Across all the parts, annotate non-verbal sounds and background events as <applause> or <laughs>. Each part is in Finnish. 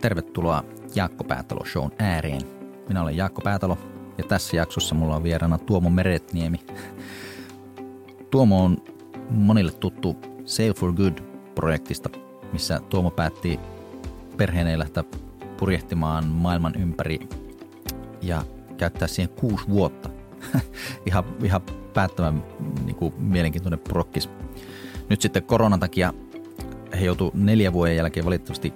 tervetuloa Jaakko Päätalo Shown ääreen. Minä olen Jaakko Päätalo ja tässä jaksossa mulla on vieraana Tuomo Meretniemi. Tuomo on monille tuttu Sail for Good-projektista, missä Tuomo päätti perheeneen lähteä purjehtimaan maailman ympäri ja käyttää siihen kuusi vuotta. <laughs> ihan, ihan päättävän niin kuin, mielenkiintoinen prokkis. Nyt sitten koronan takia he joutu neljä vuoden jälkeen valitettavasti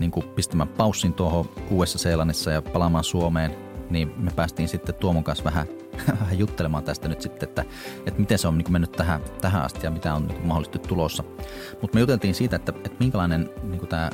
niin kuin pistämään paussin tuohon Uudessa-Seelannissa ja palaamaan Suomeen, niin me päästiin sitten Tuomon kanssa vähän, <laughs> vähän juttelemaan tästä nyt sitten, että, että miten se on niin kuin mennyt tähän, tähän asti ja mitä on niin kuin mahdollisesti tulossa. Mutta me juteltiin siitä, että, että minkälainen niin kuin tämä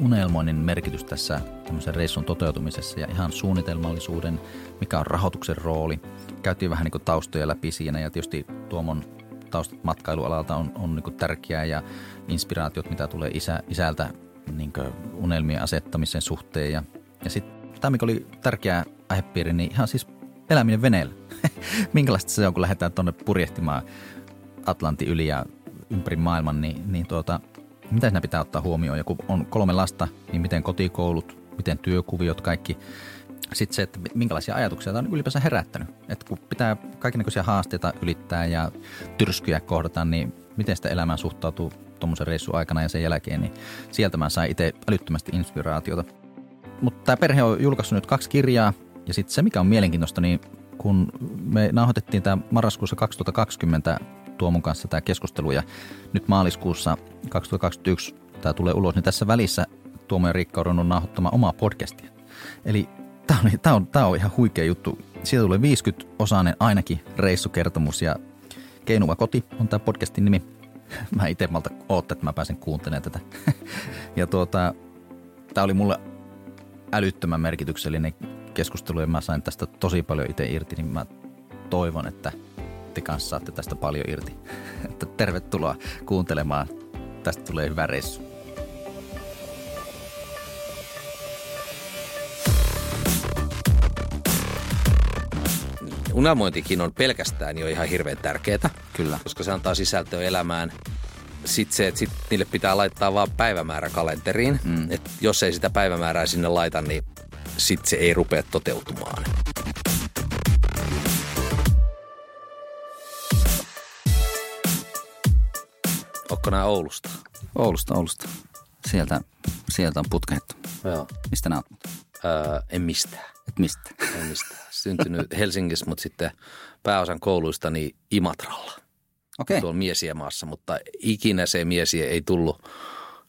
unelmoinnin merkitys tässä tämmöisen reissun toteutumisessa ja ihan suunnitelmallisuuden, mikä on rahoituksen rooli. Käytiin vähän niin kuin taustoja läpi siinä ja tietysti Tuomon taustat matkailualalta on, on niin tärkeää ja inspiraatiot, mitä tulee isä, isältä niin unelmien asettamisen suhteen. Ja, ja sitten tämä, mikä oli tärkeä aihepiiri, niin ihan siis eläminen veneellä. <laughs> Minkälaista se on, kun lähdetään tuonne purjehtimaan Atlantin yli ja ympäri maailman, niin, niin tuota, mitä siinä pitää ottaa huomioon? Ja kun on kolme lasta, niin miten kotikoulut, miten työkuviot, kaikki. Sitten se, että minkälaisia ajatuksia tämä on ylipäänsä herättänyt. Että kun pitää kaikenlaisia haasteita ylittää ja tyrskyjä kohdata, niin miten sitä elämään suhtautuu tuommoisen reissun aikana ja sen jälkeen, niin sieltä mä sain itse älyttömästi inspiraatiota. Mutta tämä perhe on julkaissut nyt kaksi kirjaa ja sitten se, mikä on mielenkiintoista, niin kun me nauhoitettiin tämä marraskuussa 2020 Tuomon kanssa tämä keskustelu ja nyt maaliskuussa 2021 tämä tulee ulos, niin tässä välissä Tuomo ja Riikka on nauhoittamaan omaa podcastia. Eli tämä on, tämä on, tämä on ihan huikea juttu. Siitä tulee 50-osainen ainakin reissukertomus ja Keinuva koti on tämä podcastin nimi. <laughs> Mä itse malta ootte, että mä pääsen kuuntelemaan tätä. <laughs> ja tuota, tämä oli mulle älyttömän merkityksellinen keskustelu ja mä sain tästä tosi paljon itse irti, niin mä toivon, että te kanssa saatte tästä paljon irti. <laughs> Tervetuloa kuuntelemaan. Tästä tulee hyvä reissu. Unelmointikin on pelkästään jo ihan hirveän tärkeää. Kyllä. Koska se antaa sisältöä elämään. Sitten se, että sit niille pitää laittaa vaan päivämäärä kalenteriin. Mm. Et jos ei sitä päivämäärää sinne laita, niin sitten se ei rupea toteutumaan. Onko nämä Oulusta? Oulusta, Oulusta. Sieltä, sieltä on putkehettu. Joo. Mistä nämä Öö, en mistään. Et mistä? En mistään. Syntynyt Helsingissä, mutta sitten pääosan kouluista niin Imatralla. Okei. Okay. Tuolla Miesiemaassa, mutta ikinä se Miesie ei tullut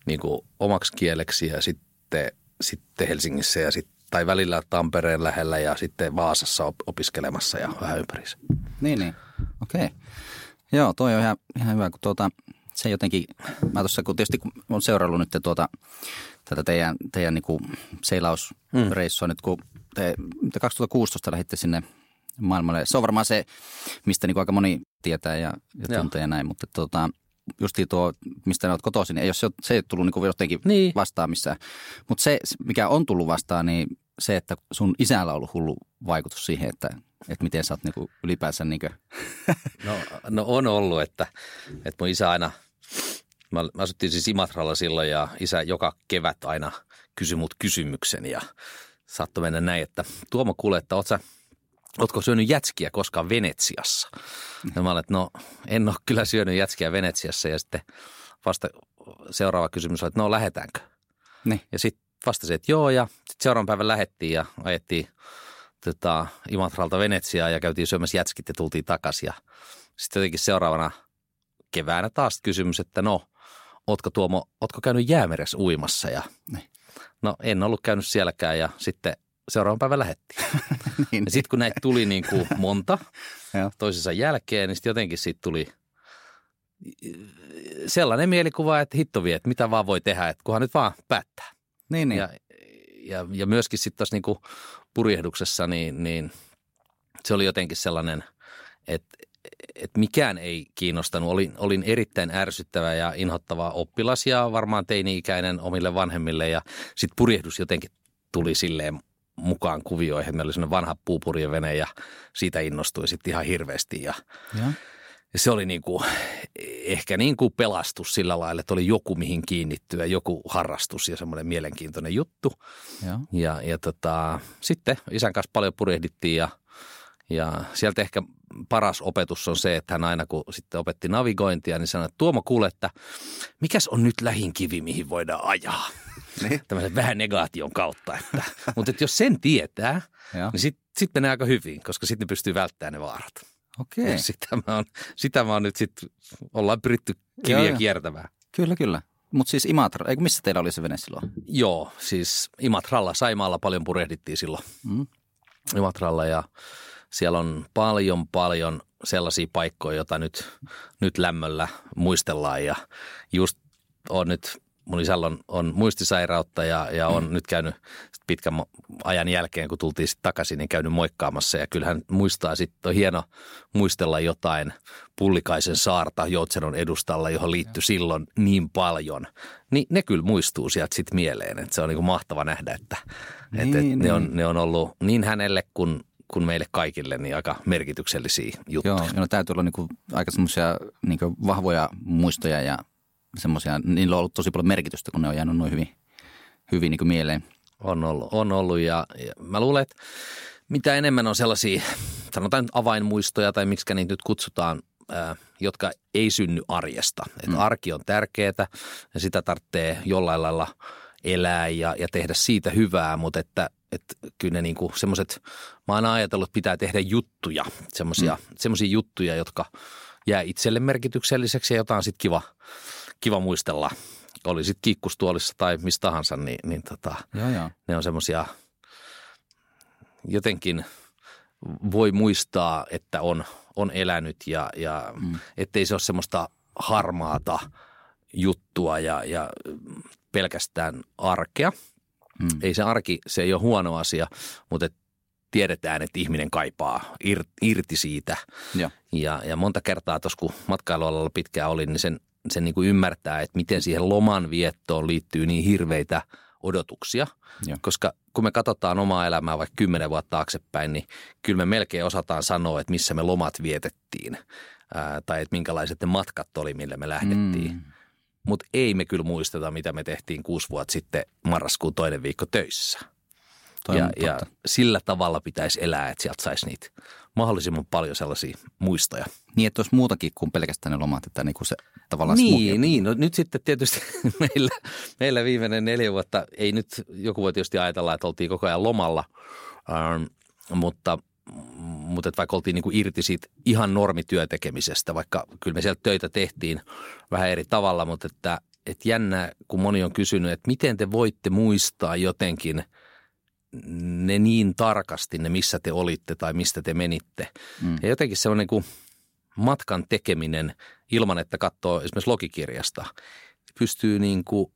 niin kuin omaksi kieleksi ja sitten, sitten Helsingissä ja sitten tai välillä Tampereen lähellä ja sitten Vaasassa opiskelemassa ja vähän ympärissä. Niin, niin. Okei. Okay. Joo, toi on ihan, ihan hyvä, kun tuota, se jotenkin, mä tuossa kun tietysti kun olen seuraillut nyt tuota, tätä teidän, teidän niin seilausreissua mm. nyt, kun te, te 2016 lähditte sinne maailmalle. Se on varmaan se, mistä niin aika moni tietää ja, ja tuntee ja näin, mutta tuota, justiin tuo, mistä ne olet kotoisin, niin ei ole, se, se ei ole tullut niin jotenkin niin. vastaan missään. Mutta se, mikä on tullut vastaan, niin se, että sun isällä on ollut hullu vaikutus siihen, että, että miten sä oot niin ylipäänsä niin <laughs> no, no on ollut, että, että mun isä aina, mä, mä asuttiin siis Imatralla silloin ja isä joka kevät aina kysyi mut kysymyksen ja saattoi mennä näin, että Tuomo kuule, että oot sä, ootko syönyt jätskiä koskaan Venetsiassa? Ja mä olen, että no en ole kyllä syönyt jätskiä Venetsiassa ja sitten vasta seuraava kysymys oli, että no lähetäänkö? Niin. Ja sitten vastasin, että joo ja sitten seuraavan päivän lähettiin ja ajettiin tota, Imatralta Venetsiaan ja käytiin syömässä jätskit ja tultiin takaisin. Ja sitten jotenkin seuraavana keväänä taas kysymys, että no, ootko Tuomo, ootko käynyt jäämeressä uimassa? Ja niin. No en ollut käynyt sielläkään ja sitten seuraavan päivän lähettiin. <laughs> niin. Ja sitten kun näitä tuli niin kuin monta <laughs> toisensa jälkeen, niin sitten jotenkin siitä tuli sellainen mielikuva, että hitto vie, että mitä vaan voi tehdä, että kunhan nyt vaan päättää. Niin, niin. Ja, ja, ja myöskin sitten tuossa niin purjehduksessa, niin, niin se oli jotenkin sellainen, että että mikään ei kiinnostanut. Olin, olin erittäin ärsyttävä ja inhottava oppilas ja varmaan teini-ikäinen omille vanhemmille ja sitten purjehdus jotenkin tuli silleen mukaan kuvioihin. Meillä oli sellainen vanha puupurjevene ja siitä innostui sitten ihan hirveästi ja, ja. ja se oli niin kuin, ehkä niin kuin pelastus sillä lailla, että oli joku mihin kiinnittyä, joku harrastus ja semmoinen mielenkiintoinen juttu. Joo. Ja, ja tota, sitten isän kanssa paljon purjehdittiin ja, ja sieltä ehkä paras opetus on se, että hän aina kun sitten opetti navigointia, niin sanoi, että Tuomo kuule, että mikäs on nyt lähin kivi, mihin voidaan ajaa. Niin. Tämmöisen vähän negaation kautta. Että. Mutta että jos sen tietää, Joo. niin sitten sit menee aika hyvin, koska sitten pystyy välttämään ne vaarat. Okei. Ja Sitä mä oon, sitä mä oon nyt sitten, ollaan pyritty kiviä joo. kiertämään. Kyllä, kyllä. Mutta siis Imatra, eikö missä teillä oli se vene silloin? Joo, siis Imatralla, Saimaalla paljon purehdittiin silloin. Mm. Imatralla ja siellä on paljon, paljon sellaisia paikkoja, joita nyt, nyt lämmöllä muistellaan ja just on nyt, mun isällä on, on muistisairautta ja, ja on mm. nyt käynyt pitkän ajan jälkeen, kun tultiin sitten takaisin, niin käynyt moikkaamassa ja kyllähän muistaa sitten, on hieno muistella jotain Pullikaisen saarta Joutsenon edustalla, johon liittyi silloin niin paljon, niin ne kyllä muistuu sieltä sitten mieleen, että se on niinku mahtava nähdä, että, niin, että, Niin, että ne, on, niin. ne on ollut niin hänelle kuin kuin meille kaikille niin aika merkityksellisiä juttuja. Joo, no täytyy olla niinku aika semmoisia niinku vahvoja muistoja ja semmoisia, niillä on ollut tosi paljon merkitystä, kun ne on jäänyt noin hyvin, hyvin niinku mieleen. On ollut, on ollut ja, ja mä luulen, että mitä enemmän on sellaisia, sanotaan avainmuistoja tai miksi niitä nyt kutsutaan, ää, jotka ei synny arjesta. Et arki on tärkeää ja sitä tarvitsee jollain lailla elää ja, ja tehdä siitä hyvää, mutta että, että kyllä ne niinku semmoiset, mä oon ajatellut, että pitää tehdä juttuja, semmoisia mm. juttuja, jotka jää itselle merkitykselliseksi ja jotain sitten kiva, kiva muistella. Oli sitten kiikkustuolissa tai mistä tahansa, niin, niin tota, Joo, joo. ne on semmoisia, jotenkin voi muistaa, että on, on elänyt ja, ja mm. ettei se ole semmoista harmaata juttua ja, ja pelkästään arkea. Mm. Ei se arki, se ei ole huono asia, mutta et tiedetään, että ihminen kaipaa ir, irti siitä. Joo. Ja, ja monta kertaa tuossa, kun matkailualalla pitkään olin, niin sen, sen niin kuin ymmärtää, että miten siihen loman viettoon liittyy niin hirveitä odotuksia. Joo. Koska kun me katsotaan omaa elämää vaikka kymmenen vuotta taaksepäin, niin kyllä me melkein osataan sanoa, että missä me lomat vietettiin. Ää, tai että minkälaiset ne matkat oli, millä me lähdettiin. Mm. Mutta ei me kyllä muisteta, mitä me tehtiin kuusi vuotta sitten marraskuun toinen viikko töissä. Toi Ja, ja sillä tavalla pitäisi elää, että sieltä saisi niitä mahdollisimman paljon sellaisia muistoja. Niin, että olisi muutakin kuin pelkästään ne lomat, että niinku se tavallaan Niin, smoothie- niin. No, nyt sitten tietysti <laughs> meillä, meillä viimeinen neljä vuotta, ei nyt, joku voi tietysti ajatella, että oltiin koko ajan lomalla, ähm, mutta, mutta että vaikka oltiin niin kuin irti siitä ihan normityötekemisestä, vaikka kyllä me sieltä töitä tehtiin vähän eri tavalla, mutta että, että jännä, kun moni on kysynyt, että miten te voitte muistaa jotenkin ne niin tarkasti, ne missä te olitte tai mistä te menitte. Mm. Ja jotenkin se on niin kuin matkan tekeminen ilman, että katsoo esimerkiksi logikirjasta, pystyy niin kuin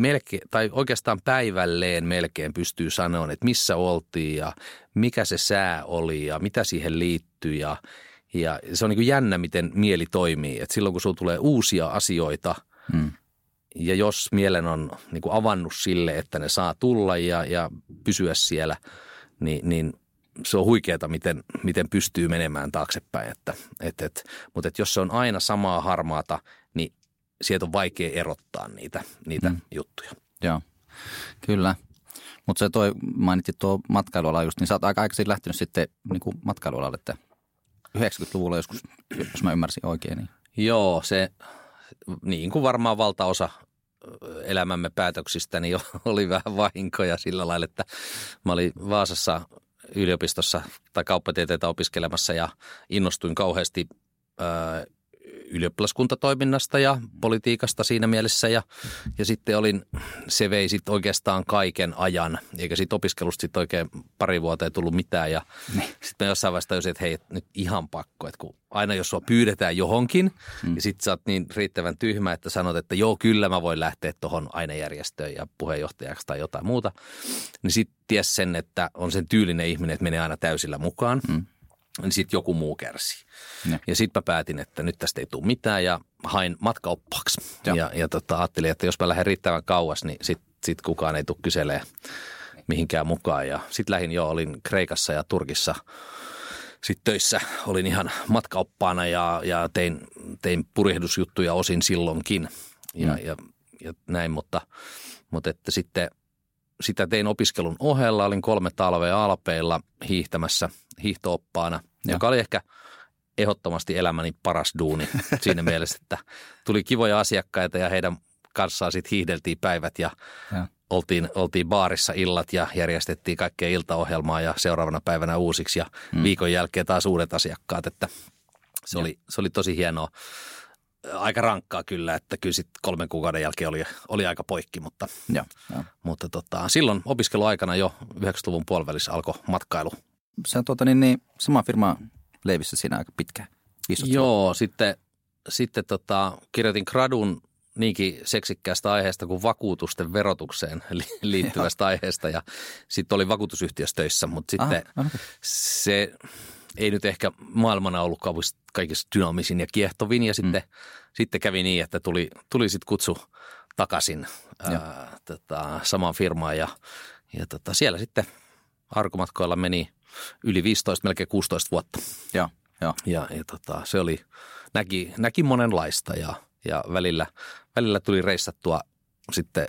melkein, tai oikeastaan päivälleen melkein pystyy sanoa, että missä oltiin ja mikä se sää oli ja mitä siihen liittyy ja, ja se on niin kuin jännä, miten mieli toimii. Et silloin kun sulla tulee uusia asioita Mm. ja jos mielen on niin kuin avannut sille, että ne saa tulla ja, ja pysyä siellä, niin, niin se on huikeeta, miten, miten pystyy menemään taaksepäin. Että, et, et, mutta et jos se on aina samaa harmaata, sieltä on vaikea erottaa niitä, niitä mm. juttuja. Joo, kyllä. Mutta se toi, mainitsit tuo matkailuala just, niin sä oot aika aikaisin lähtenyt sitten niin kuin matkailualalle, että 90-luvulla joskus, jos mä ymmärsin oikein. Niin. Joo, se niin kuin varmaan valtaosa elämämme päätöksistä, niin <laughs> oli vähän vahinkoja sillä lailla, että mä olin Vaasassa yliopistossa tai kauppatieteitä opiskelemassa ja innostuin kauheasti ö, ylioppilaskuntatoiminnasta ja politiikasta siinä mielessä. Ja, ja sitten olin, se vei sitten oikeastaan kaiken ajan, eikä siitä opiskelusta sitten oikein pari vuotta ei tullut mitään. Ja sitten mä jossain vaiheessa tajusin, että hei, nyt ihan pakko, että kun aina jos sua pyydetään johonkin mm. ja sitten sä oot niin riittävän tyhmä, että sanot, että joo, kyllä mä voin lähteä tuohon ainejärjestöön ja puheenjohtajaksi tai jotain muuta, niin sitten ties sen, että on sen tyylinen ihminen, että menee aina täysillä mukaan. Mm niin sitten joku muu kärsii. Ne. Ja sitten mä päätin, että nyt tästä ei tule mitään ja hain matkaoppaaksi. Joo. Ja, ja tota, ajattelin, että jos mä lähden riittävän kauas, niin sitten sit kukaan ei tule kyselee mihinkään mukaan. Ja sitten lähdin jo, olin Kreikassa ja Turkissa sitten töissä olin ihan matkaoppaana ja, ja tein, tein purjehdusjuttuja osin silloinkin ja, mm. ja, ja näin, mutta, mutta että sitten sitä tein opiskelun ohella. Olin kolme talvea Alpeilla hiihtämässä hiihtooppaana, ja. joka oli ehkä ehdottomasti elämäni paras duuni <laughs> siinä mielessä, että tuli kivoja asiakkaita ja heidän kanssaan sitten hiihdeltiin päivät ja, ja. Oltiin, oltiin baarissa illat ja järjestettiin kaikkea iltaohjelmaa ja seuraavana päivänä uusiksi ja mm. viikon jälkeen taas uudet asiakkaat, että se, oli, se oli tosi hienoa. Aika rankkaa kyllä, että kyllä sitten kolmen kuukauden jälkeen oli, oli aika poikki, mutta, ja, ja. mutta tota, silloin opiskeluaikana jo 90-luvun puolivälissä alkoi matkailu. Se on tuota, niin, niin, sama firma leivissä siinä aika pitkään. Joo, sitten, sitten tota, kirjoitin gradun niinkin seksikkäästä aiheesta kuin vakuutusten verotukseen <laughs> liittyvästä aiheesta ja sitten oli vakuutusyhtiössä töissä, mutta sitten Aha, okay. se ei nyt ehkä maailmana ollut kaikista dynaamisin ja kiehtovin ja sitten, mm. sitten kävi niin, että tuli, tuli sitten kutsu takaisin ää, tota, samaan firmaan ja, ja tota, siellä sitten arkomatkoilla meni yli 15, melkein 16 vuotta. Ja, ja. ja, ja tota, se oli, näki, näki monenlaista ja, ja välillä, välillä tuli reissattua sitten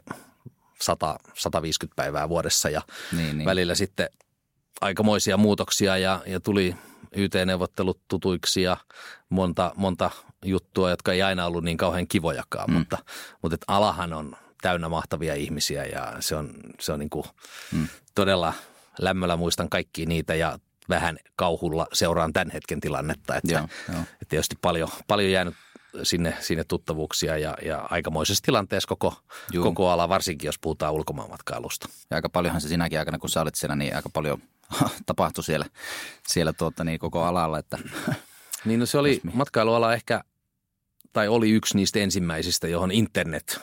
100, 150 päivää vuodessa ja niin, niin. välillä sitten aikamoisia muutoksia ja, ja tuli YT-neuvottelut tutuiksi ja monta, monta juttua, jotka ei aina ollut niin kauhean kivojakaan, mm. mutta, mutta et alahan on täynnä mahtavia ihmisiä ja se on, se on niin kuin mm. todella lämmöllä muistan kaikki niitä ja vähän kauhulla seuraan tämän hetken tilannetta, että, joo, joo. että tietysti paljon, paljon jäänyt sinne, sinne tuttavuuksia ja, ja aikamoisessa tilanteessa koko, koko ala, varsinkin jos puhutaan ulkomaanmatkailusta. Ja aika paljonhan se sinäkin aikana, kun sä olit siellä, niin aika paljon <laughs> tapahtui siellä, siellä tuota, niin koko alalla. Että <laughs> niin no se oli matkailuala ehkä, tai oli yksi niistä ensimmäisistä, johon internet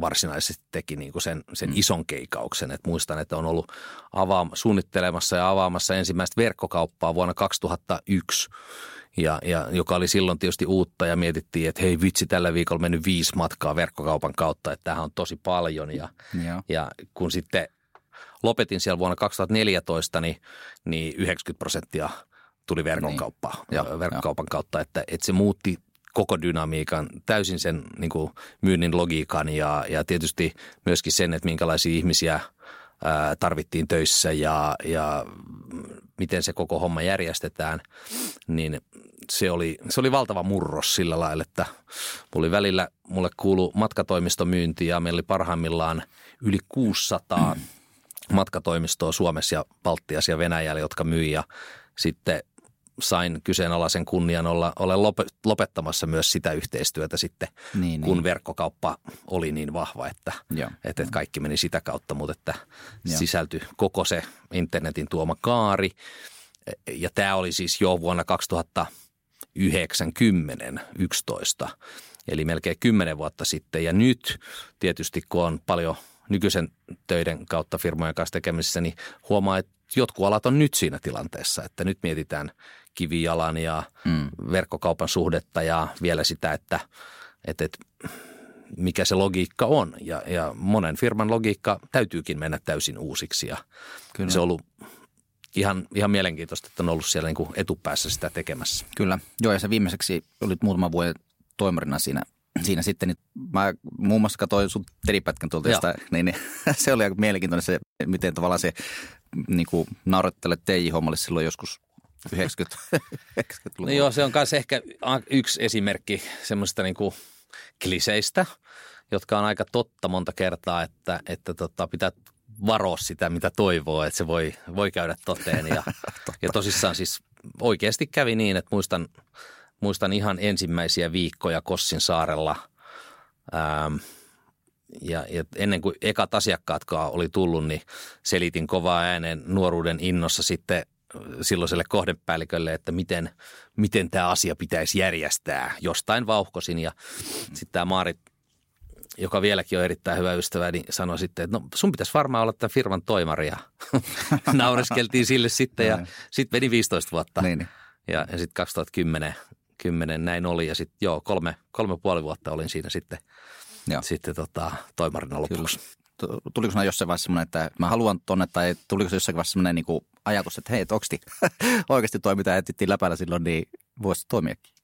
varsinaisesti teki niin kuin sen, sen mm. ison keikauksen. Et muistan, että on ollut avaam- suunnittelemassa ja avaamassa ensimmäistä verkkokauppaa vuonna 2001 ja, ja joka oli silloin tietysti uutta ja mietittiin, että hei vitsi, tällä viikolla mennyt viisi matkaa verkkokaupan kautta, että tämähän on tosi paljon ja, ja. ja kun sitten lopetin siellä vuonna 2014, niin, niin 90 prosenttia tuli verkon niin. verkkokaupan kautta, että, että se muutti koko dynamiikan, täysin sen niin kuin myynnin logiikan ja, ja tietysti myöskin sen, että minkälaisia ihmisiä ää, tarvittiin töissä ja, ja miten se koko homma järjestetään, niin se oli, se oli valtava murros sillä lailla, että oli välillä, mulle kuulu matkatoimistomyynti ja meillä oli parhaimmillaan yli 600 matkatoimistoa Suomessa ja Baltiassa ja Venäjällä, jotka myi ja sitten sain kyseenalaisen kunnian olla, olla lopettamassa myös sitä yhteistyötä sitten, niin, kun niin. verkkokauppa oli niin vahva, että, että, että kaikki meni sitä kautta, mutta että sisältyi koko se internetin tuoma kaari. Ja tämä oli siis jo vuonna 2090 11, eli melkein 10 vuotta sitten. Ja nyt tietysti, kun on paljon nykyisen töiden kautta firmojen kanssa tekemisissä, niin huomaa, että jotkut alat on nyt siinä tilanteessa, että nyt mietitään kivijalan ja mm. verkkokaupan suhdetta ja vielä sitä, että, että, että mikä se logiikka on. Ja, ja monen firman logiikka täytyykin mennä täysin uusiksi ja Kyllä. se on ollut ihan, ihan mielenkiintoista, että on ollut siellä niin kuin etupäässä sitä tekemässä. Kyllä. Joo, ja se viimeiseksi olit muutama vuoden toimarina siinä, siinä sitten, niin mä muun muassa katsoin sun teripätkän tuolta, josta, niin, niin, <laughs> se oli aika mielenkiintoinen se, miten tavallaan se niin kuin naurettelet TJ-hommalle silloin joskus 90, 90 <laughs> No joo, se on myös ehkä yksi esimerkki semmoista niin kuin kliseistä, jotka on aika totta monta kertaa, että, että tota, pitää varoa sitä, mitä toivoo, että se voi, voi käydä toteen. Ja, <laughs> ja tosissaan siis oikeasti kävi niin, että muistan, muistan ihan ensimmäisiä viikkoja Kossin saarella. Ähm, – ja, ja ennen kuin ekat asiakkaatkaan oli tullut, niin selitin kovaa äänen nuoruuden innossa sitten silloiselle kohdepäällikölle, että miten, miten tämä asia pitäisi järjestää. Jostain vauhkosin ja sitten tämä Maarit, joka vieläkin on erittäin hyvä ystävä, niin sanoi sitten, että no sun pitäisi varmaan olla tämän firman toimari ja <laughs> naureskeltiin sille sitten ja sitten meni 15 vuotta. Niin, niin. Ja, ja sitten 2010 10 näin oli ja sitten joo, kolme, kolme puoli vuotta olin siinä sitten, sitten tota, toimarina lopuksi. Kyllä tuliko sinulla jossain vaiheessa semmoinen, että mä haluan tonne, tai tuliko se jossain vaiheessa semmoinen niin ajatus, että hei, oikeasti, <laughs> oikeasti toi, mitä etsittiin läpällä silloin, niin voisi toimiakin?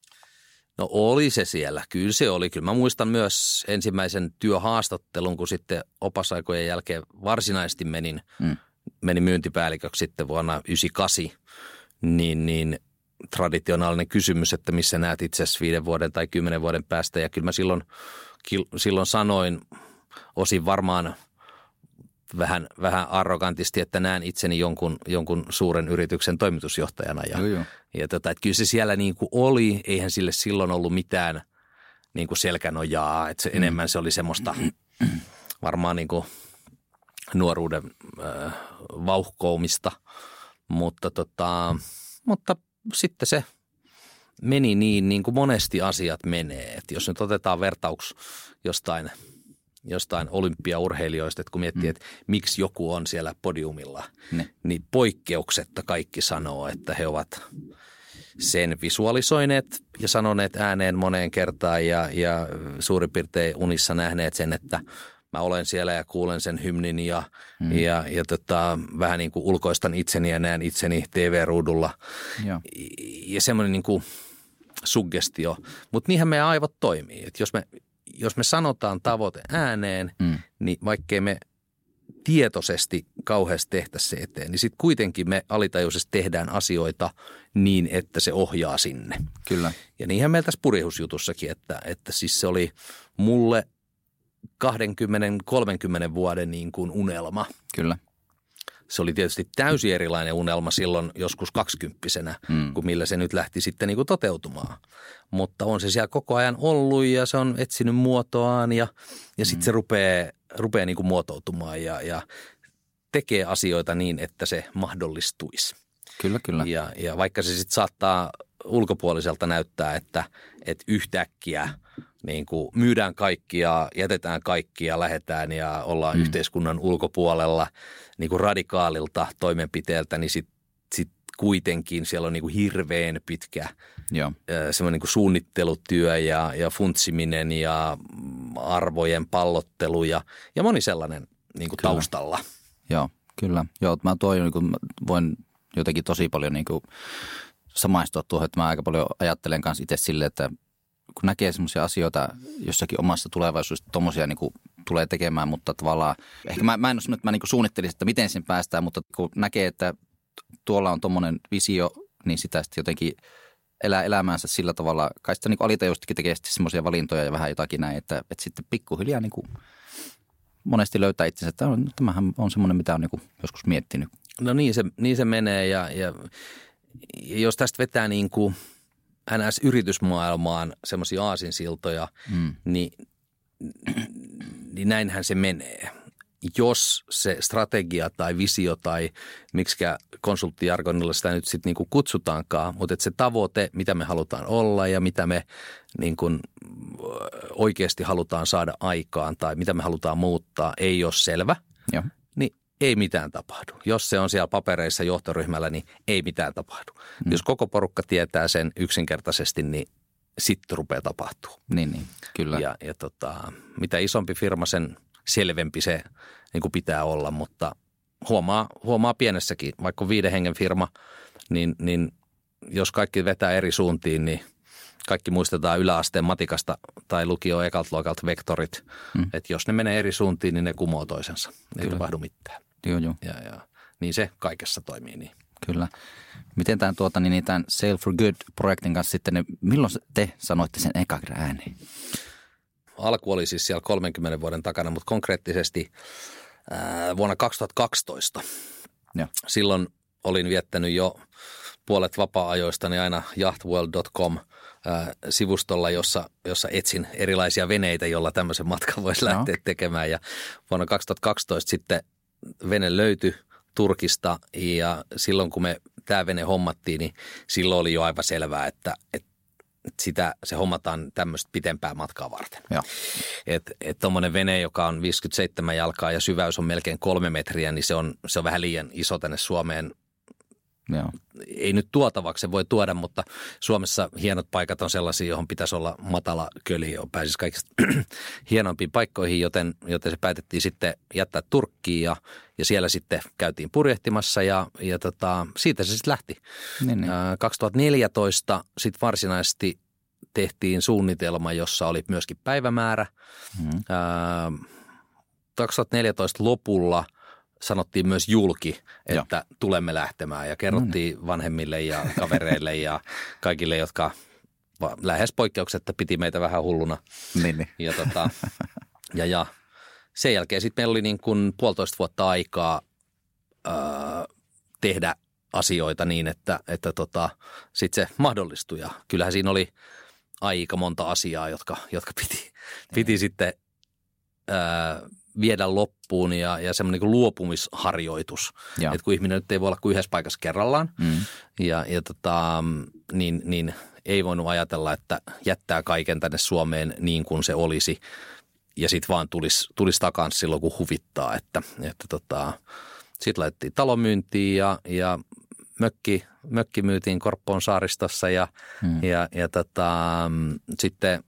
No oli se siellä, kyllä se oli. Kyllä mä muistan myös ensimmäisen työhaastattelun, kun sitten opasaikojen jälkeen varsinaisesti menin, mm. menin myyntipäälliköksi sitten vuonna 1998, niin, niin traditionaalinen kysymys, että missä näet itse viiden vuoden tai kymmenen vuoden päästä. Ja kyllä mä silloin, silloin sanoin osin varmaan vähän, vähän arrogantisti, että näen itseni jonkun, jonkun suuren yrityksen toimitusjohtajana. Ja, joo, joo. ja tota, että kyllä se siellä niin kuin oli, eihän sille silloin ollut mitään niin kuin selkänojaa, että se, mm. enemmän se oli semmoista <clears throat> varmaan niin kuin nuoruuden äh, vauhkoumista, mutta, tota, mutta sitten se meni niin, niin kuin monesti asiat menee. että jos nyt otetaan vertauks jostain – jostain olympiaurheilijoista, että kun miettii, mm. että miksi joku on siellä podiumilla, ne. niin poikkeuksetta kaikki sanoo, että he ovat sen visualisoineet ja sanoneet ääneen moneen kertaan ja, ja suurin piirtein unissa nähneet sen, että mä olen siellä ja kuulen sen hymnin ja, mm. ja, ja tota, vähän niin kuin ulkoistan itseni ja näen itseni TV-ruudulla. Ja, ja semmoinen niin kuin suggestio. Mutta niinhän meidän aivot toimii. Et jos me jos me sanotaan tavoite ääneen, mm. niin vaikkei me tietoisesti kauheasti tehtäisiin se eteen, niin sitten kuitenkin me alitajuisesti tehdään asioita niin, että se ohjaa sinne. Kyllä. Ja niinhän meillä tässä purihusjutussakin, että, että siis se oli mulle 20-30 vuoden niin kuin unelma. Kyllä se oli tietysti täysin erilainen unelma silloin joskus kaksikymppisenä, mm. kuin millä se nyt lähti sitten niin kuin toteutumaan. Mutta on se siellä koko ajan ollut ja se on etsinyt muotoaan ja, ja sitten mm. se rupeaa, rupeaa niin kuin muotoutumaan ja, ja tekee asioita niin, että se mahdollistuisi. Kyllä, kyllä. Ja, ja vaikka se sitten saattaa ulkopuoliselta näyttää, että, että yhtäkkiä niin kuin myydään kaikkia, jätetään kaikkia, lähetään ja ollaan mm. yhteiskunnan ulkopuolella niin kuin radikaalilta toimenpiteeltä, niin sitten sit kuitenkin siellä on niin kuin hirveän pitkä Joo. semmoinen niin kuin suunnittelutyö ja, ja funtsiminen ja arvojen pallottelu ja, ja moni sellainen niin kuin taustalla. Joo, kyllä. Joo, mä toi, niin kuin, voin jotenkin tosi paljon niin kuin samaistua tuohon, että mä aika paljon ajattelen kanssa itse silleen, että kun näkee semmoisia asioita jossakin omassa tulevaisuudessa, tuommoisia niin tulee tekemään, mutta tavallaan, ehkä mä, mä en ole että mä niin suunnittelisin, että miten sen päästään, mutta kun näkee, että tuolla on tuommoinen visio, niin sitä sitten jotenkin elää elämäänsä sillä tavalla, kai sitä niin alitajustikin tekee semmoisia valintoja ja vähän jotakin näin, että, että sitten pikkuhiljaa niin kuin monesti löytää itsensä, että tämähän on semmoinen, mitä on niin joskus miettinyt. No niin se, niin se menee ja, ja jos tästä vetää niin kuin NS-yritysmaailmaan semmoisia aasinsiltoja, mm. niin, niin näinhän se menee. Jos se strategia tai visio tai miksi konsulttijargonilla sitä nyt sitten niinku kutsutaankaan, mutta että se tavoite, mitä me halutaan olla ja mitä me niinku oikeasti halutaan saada aikaan tai mitä me halutaan muuttaa, ei ole selvä. Joo ei mitään tapahdu. Jos se on siellä papereissa johtoryhmällä, niin ei mitään tapahdu. Mm. Jos koko porukka tietää sen yksinkertaisesti, niin sitten rupeaa tapahtuu. Niin, niin kyllä. Ja, ja tota, mitä isompi firma, sen selvempi se niin kuin pitää olla, mutta huomaa, huomaa pienessäkin, vaikka viiden hengen firma, niin, niin jos kaikki vetää eri suuntiin, niin kaikki muistetaan yläasteen matikasta tai lukio ekalta luokalta vektorit, mm. että jos ne menee eri suuntiin, niin ne kumoo toisensa. Ei Kyllä. tapahdu mitään. Joo, joo. Ja, ja, niin se kaikessa toimii niin. Kyllä. Miten tämän, tuota, niin, tämän Sale for Good-projektin kanssa sitten, niin milloin te sanoitte sen eka ääneen? Alku oli siis siellä 30 vuoden takana, mutta konkreettisesti ää, vuonna 2012. Ja. Silloin olin viettänyt jo puolet vapaa-ajoistani aina yachtworld.com sivustolla, jossa, jossa etsin erilaisia veneitä, jolla tämmöisen matkan voisi lähteä no. tekemään. Ja vuonna 2012 sitten vene löytyi Turkista ja silloin kun me tämä vene hommattiin, niin silloin oli jo aivan selvää, että, että sitä, se hommataan tämmöistä pitempää matkaa varten. Että et tuommoinen vene, joka on 57 jalkaa ja syväys on melkein kolme metriä, niin se on, se on vähän liian iso tänne Suomeen Joo. ei nyt tuotavaksi se voi tuoda, mutta Suomessa hienot paikat on sellaisia, johon pitäisi olla matala köli, jo pääsisi kaikista <clears throat> hienompiin paikkoihin, joten, joten se päätettiin sitten jättää Turkkiin ja, ja siellä sitten käytiin purjehtimassa ja, ja tota, siitä se sitten lähti. Niin, niin. Ää, 2014 sitten varsinaisesti tehtiin suunnitelma, jossa oli myöskin päivämäärä. Mm. Ää, 2014 lopulla sanottiin myös julki, että Joo. tulemme lähtemään ja kerrottiin vanhemmille ja <laughs> kavereille ja kaikille, jotka lähes poikkeuksetta piti meitä vähän hulluna. Niin, niin. Ja, tota, <laughs> ja, ja sen jälkeen sitten meillä oli niin kuin puolitoista vuotta aikaa ää, tehdä asioita niin, että, että tota, sitten se mahdollistui. Ja kyllähän siinä oli aika monta asiaa, jotka, jotka piti, piti sitten ää, viedä loppuun ja, ja semmoinen niin luopumisharjoitus. Joo. Että kun ihminen nyt ei voi olla kuin yhdessä paikassa kerrallaan, Mm. ja, ja tota, niin, niin ei voinut ajatella, että jättää kaiken tänne Suomeen niin kuin se olisi ja sitten vaan tulisi, tulisi takaisin silloin, kun huvittaa. Että, että tota, sitten laitettiin talomyyntiin ja, ja mökki, mökki myytiin Korppoon saaristossa ja, Mm. ja, ja tota, sitten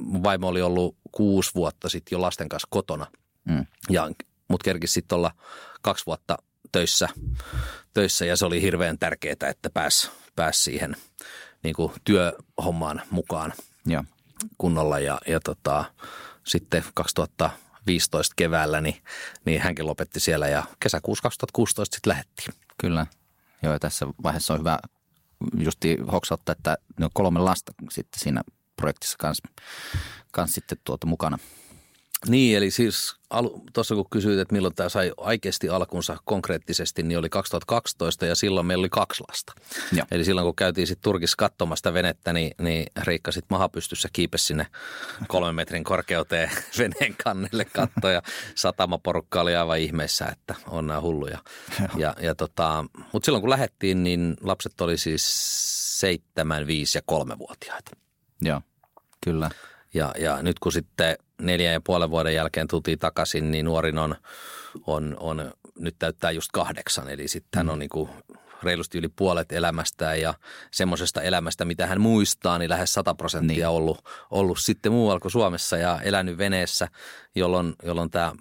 mun vaimo oli ollut kuusi vuotta sitten jo lasten kanssa kotona Mm. ja mut kerkisi sitten olla kaksi vuotta töissä, töissä ja se oli hirveän tärkeää, että pääsi pääs siihen niin kuin työhommaan mukaan Joo. kunnolla ja, ja tota, sitten 2015 keväällä niin, niin hänkin lopetti siellä ja kesäkuussa 2016 sitten lähettiin. Kyllä. Joo, ja tässä vaiheessa on hyvä justi hoksauttaa, että ne on kolme lasta sitten siinä projektissa kanssa, kanssa sitten tuota mukana. Niin, eli siis tuossa kun kysyit, että milloin tämä sai oikeasti alkunsa konkreettisesti, niin oli 2012 ja silloin meillä oli kaksi lasta. Joo. Eli silloin kun käytiin sitten Turkissa katsomasta venettä, niin, niin Riikka sitten mahapystyssä kiipesi sinne kolmen metrin korkeuteen <laughs> veneen kannelle katto ja satamaporukka oli aivan ihmeessä, että on nämä hulluja. Ja, ja tota, Mutta silloin kun lähdettiin, niin lapset oli siis seitsemän, viisi ja kolmevuotiaita. Joo, kyllä. Ja, ja nyt kun sitten neljän ja puolen vuoden jälkeen tultiin takaisin, niin nuorin on, on, on nyt täyttää just kahdeksan. Eli sitten hän on niin kuin reilusti yli puolet elämästään ja semmoisesta elämästä, mitä hän muistaa, niin lähes 100 prosenttia Niin. ollut, ollut sitten muualla kuin Suomessa ja elänyt veneessä, jolloin, jolloin tämä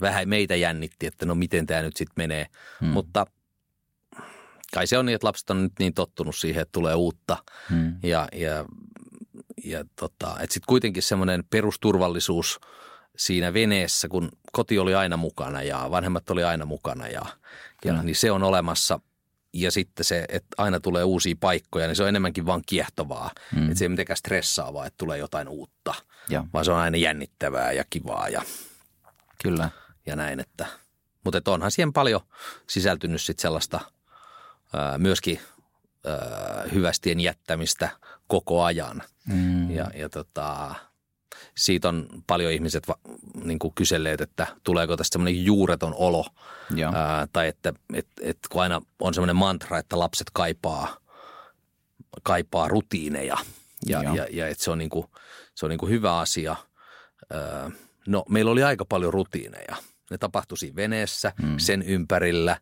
vähän meitä jännitti, että no miten tämä nyt sitten menee. Hmm. Mutta kai se on niin, että lapset on nyt niin tottunut siihen, että tulee uutta Mm. ja, ja, ja tota, että sitten kuitenkin semmoinen perusturvallisuus siinä veneessä, kun koti oli aina mukana ja vanhemmat oli aina mukana ja, ja Kyllä. niin se on olemassa. Ja sitten se, että aina tulee uusia paikkoja, niin se on enemmänkin vaan kiehtovaa. Mm. Että se ei mitenkään stressaavaa, että tulee jotain uutta, Joo, vaan se on aina jännittävää ja kivaa ja, kyllä. ja näin. Että, mutta että onhan siihen paljon sisältynyt sitten sellaista ää, myöskin hyvästien jättämistä koko ajan. Mm. Ja, ja tota, siitä on paljon ihmiset va, niin kuin kyselleet, että tuleeko tästä semmoinen juureton olo. Joo. Ää, tai että et, et, kun aina on semmoinen mantra, että lapset kaipaa, kaipaa rutiineja. Ja, Joo. ja, ja että se on, niin kuin, se on niin kuin hyvä asia. Ää, no meillä oli aika paljon rutiineja. Ne tapahtui siinä veneessä, mm. sen ympärillä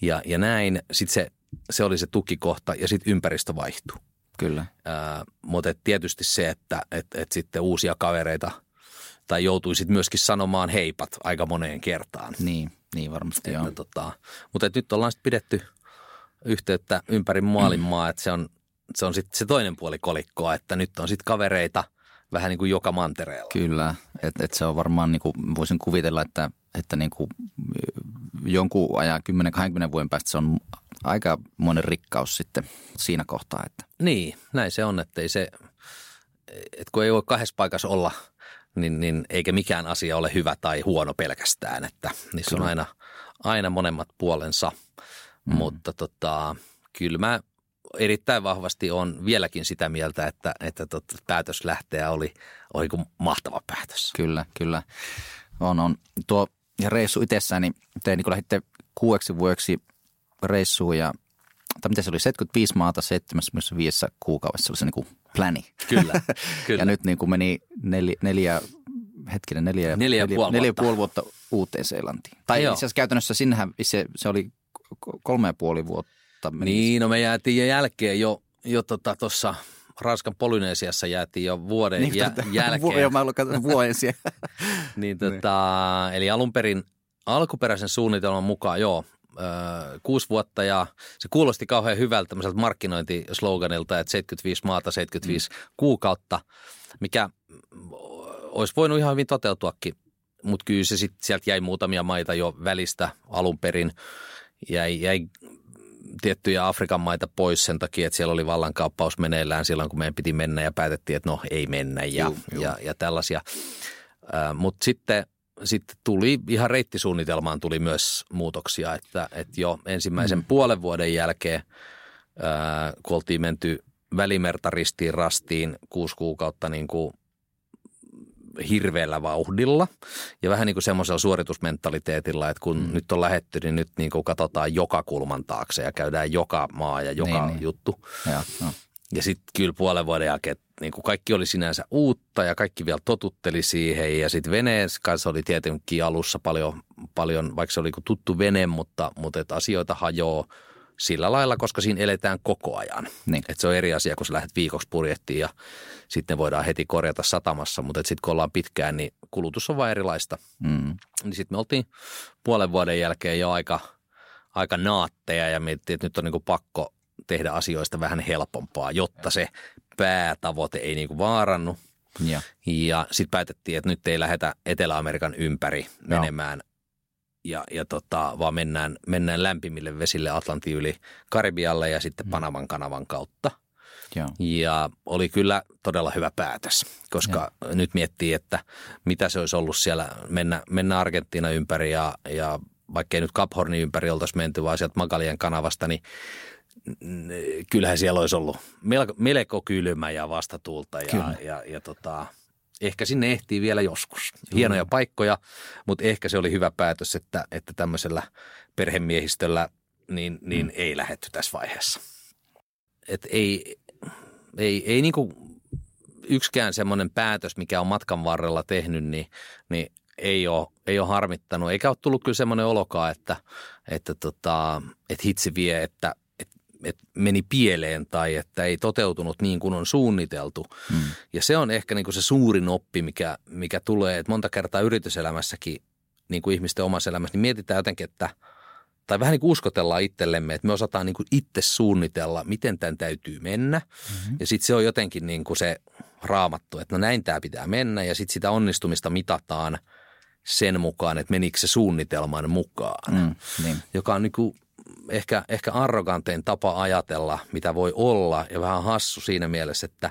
ja, ja näin. Sitten se, se oli se tukikohta ja sitten ympäristö vaihtui. Kyllä. Ää, mutta et tietysti se, että et, et sitten uusia kavereita tai joutuisit myöskin sanomaan heipat aika moneen kertaan. Niin, niin varmasti joo. Että tota, mutta et nyt ollaan sitten pidetty yhteyttä ympäri maailmaa, että se on, se on sitten se toinen puoli kolikkoa, että nyt on sitten kavereita vähän niin kuin joka mantereella. Kyllä, että et se on varmaan, niin kuin, voisin kuvitella, että, että niin kuin, jonkun ajan 10-20 vuoden päästä se on aika monen rikkaus sitten siinä kohtaa. Että. Niin, näin se on, että ei se, että kun ei voi kahdessa paikassa olla, niin, niin eikä mikään asia ole hyvä tai huono pelkästään, että niissä on Kyllä. aina, aina monemmat puolensa, mm. mutta tota, kyllä mä erittäin vahvasti on vieläkin sitä mieltä, että, että tot, päätös lähteä oli, oli mahtava päätös. Kyllä, kyllä. On, on. Tuo ja reissu itsessään, niin te niin lähditte kuueksi vuodeksi reissuun ja tai miten se oli, 75 maata 75 kuukaudessa oli se niin kuin pläni. Kyllä, <laughs> kyllä. Ja nyt niin kuin meni neljä, neljä hetkinen, neljä, Neljä ja puoli neljä vuotta. puoli vuotta uuteen Seelantiin. Tai Joo. itse asiassa käytännössä sinnehän se, se oli kolme ja puoli vuotta meni. Niin, no me jäätiin jälkeen jo, jo tuossa tota, Ranskan Polynesiassa jäätiin jo vuoden niin, jä, jälkeen. Joo, mä olen vuoden siellä. <laughs> niin, tota, eli alun perin alkuperäisen suunnitelman mukaan, joo, kuusi vuotta ja se kuulosti kauhean hyvältä tämmöiseltä markkinointisloganilta, että 75 maata, 75 mm. kuukautta, mikä olisi voinut ihan hyvin toteutuakin, mutta kyllä se sitten sieltä jäi muutamia maita jo välistä alun perin. Jäi, jäi tiettyjä Afrikan maita pois sen takia, että siellä oli vallankaappaus meneillään silloin, kun meidän piti mennä ja päätettiin, että no ei mennä ja, juu, juu. ja, ja tällaisia. Mutta sitten sitten tuli ihan reittisuunnitelmaan tuli myös muutoksia, että, että jo ensimmäisen mm. puolen vuoden jälkeen, ää, kun oltiin menty välimerta ristiin rastiin kuusi kuukautta niin kuin hirveällä vauhdilla ja vähän niin kuin semmoisella suoritusmentaliteetilla, että kun mm. nyt on lähetty, niin nyt niin kuin katsotaan joka kulman taakse ja käydään joka maa ja joka niin, niin. juttu. Ja, no. ja sitten kyllä puolen vuoden jälkeen niin kuin kaikki oli sinänsä uutta ja kaikki vielä totutteli siihen. Ja sitten veneen kanssa oli tietenkin alussa paljon, paljon vaikka se oli tuttu vene, mutta, mutta että asioita hajoaa sillä lailla, koska siinä eletään koko ajan. Niin. Et se on eri asia, kun sä lähdet viikoksi purjettiin ja sitten voidaan heti korjata satamassa, mutta sitten kun ollaan pitkään, niin kulutus on vain erilaista. Mm. Niin sitten me oltiin puolen vuoden jälkeen jo aika, aika naatteja ja mietittiin, että nyt on niin pakko tehdä asioista vähän helpompaa, jotta se päätavoite ei niin kuin vaarannu. Ja, ja sitten päätettiin, että nyt ei lähdetä Etelä-Amerikan ympäri menemään, ja, ja tota, vaan mennään, mennään lämpimille vesille Atlantin yli Karibialle ja sitten mm. Panaman kanavan kautta. Joo. Ja oli kyllä todella hyvä päätös, koska Joo. nyt miettii, että mitä se olisi ollut siellä mennä, mennä Argentiina ympäri ja, ja vaikkei nyt Cap Hornin ympäri oltaisi menty, vaan sieltä Magalien kanavasta, niin kyllähän siellä olisi ollut melko, melko kylmä ja vastatuulta ja, ja, ja, ja tota, ehkä sinne ehtii vielä joskus. Hienoja mm. paikkoja, mutta ehkä se oli hyvä päätös, että, että tämmöisellä perhemiehistöllä niin, niin mm. ei lähetty tässä vaiheessa. Et ei, ei, ei niinku yksikään semmoinen päätös, mikä on matkan varrella tehnyt, niin, niin ei ole, ei ole harmittanut. Eikä ole tullut kyllä semmoinen olokaa, että, että, tota, että hitsi vie, että että meni pieleen tai että ei toteutunut niin kuin on suunniteltu. Hmm. Ja se on ehkä niin kuin se suurin oppi, mikä, mikä tulee, että monta kertaa yrityselämässäkin, niin kuin ihmisten omassa elämässä, niin mietitään jotenkin, että tai vähän niin kuin uskotellaan itsellemme, että me osataan niin kuin itse suunnitella, miten tämän täytyy mennä. Mm-hmm. Ja sitten se on jotenkin niin kuin se raamattu, että no näin tämä pitää mennä ja sitten sitä onnistumista mitataan sen mukaan, että menikö se suunnitelman mukaan, mm, niin. joka on niin kuin ehkä, ehkä arrogantein tapa ajatella, mitä voi olla ja vähän hassu siinä mielessä, että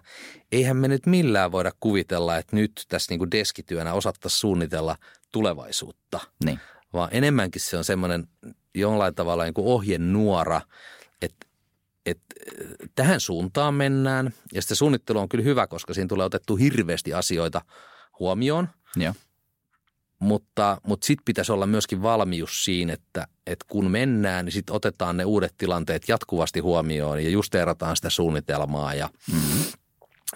eihän me nyt millään voida kuvitella, että nyt tässä niin kuin deskityönä osattaisiin suunnitella tulevaisuutta. Niin. Vaan enemmänkin se on semmoinen jollain tavalla niin kuin ohjenuora, että että tähän suuntaan mennään. Ja sitten suunnittelu on kyllä hyvä, koska siinä tulee otettu hirveästi asioita huomioon. Ja. Mutta, mutta sitten pitäisi olla myöskin valmius siinä, että, että kun mennään, niin sitten otetaan ne uudet tilanteet jatkuvasti huomioon ja justeerataan sitä suunnitelmaa ja, mm-hmm.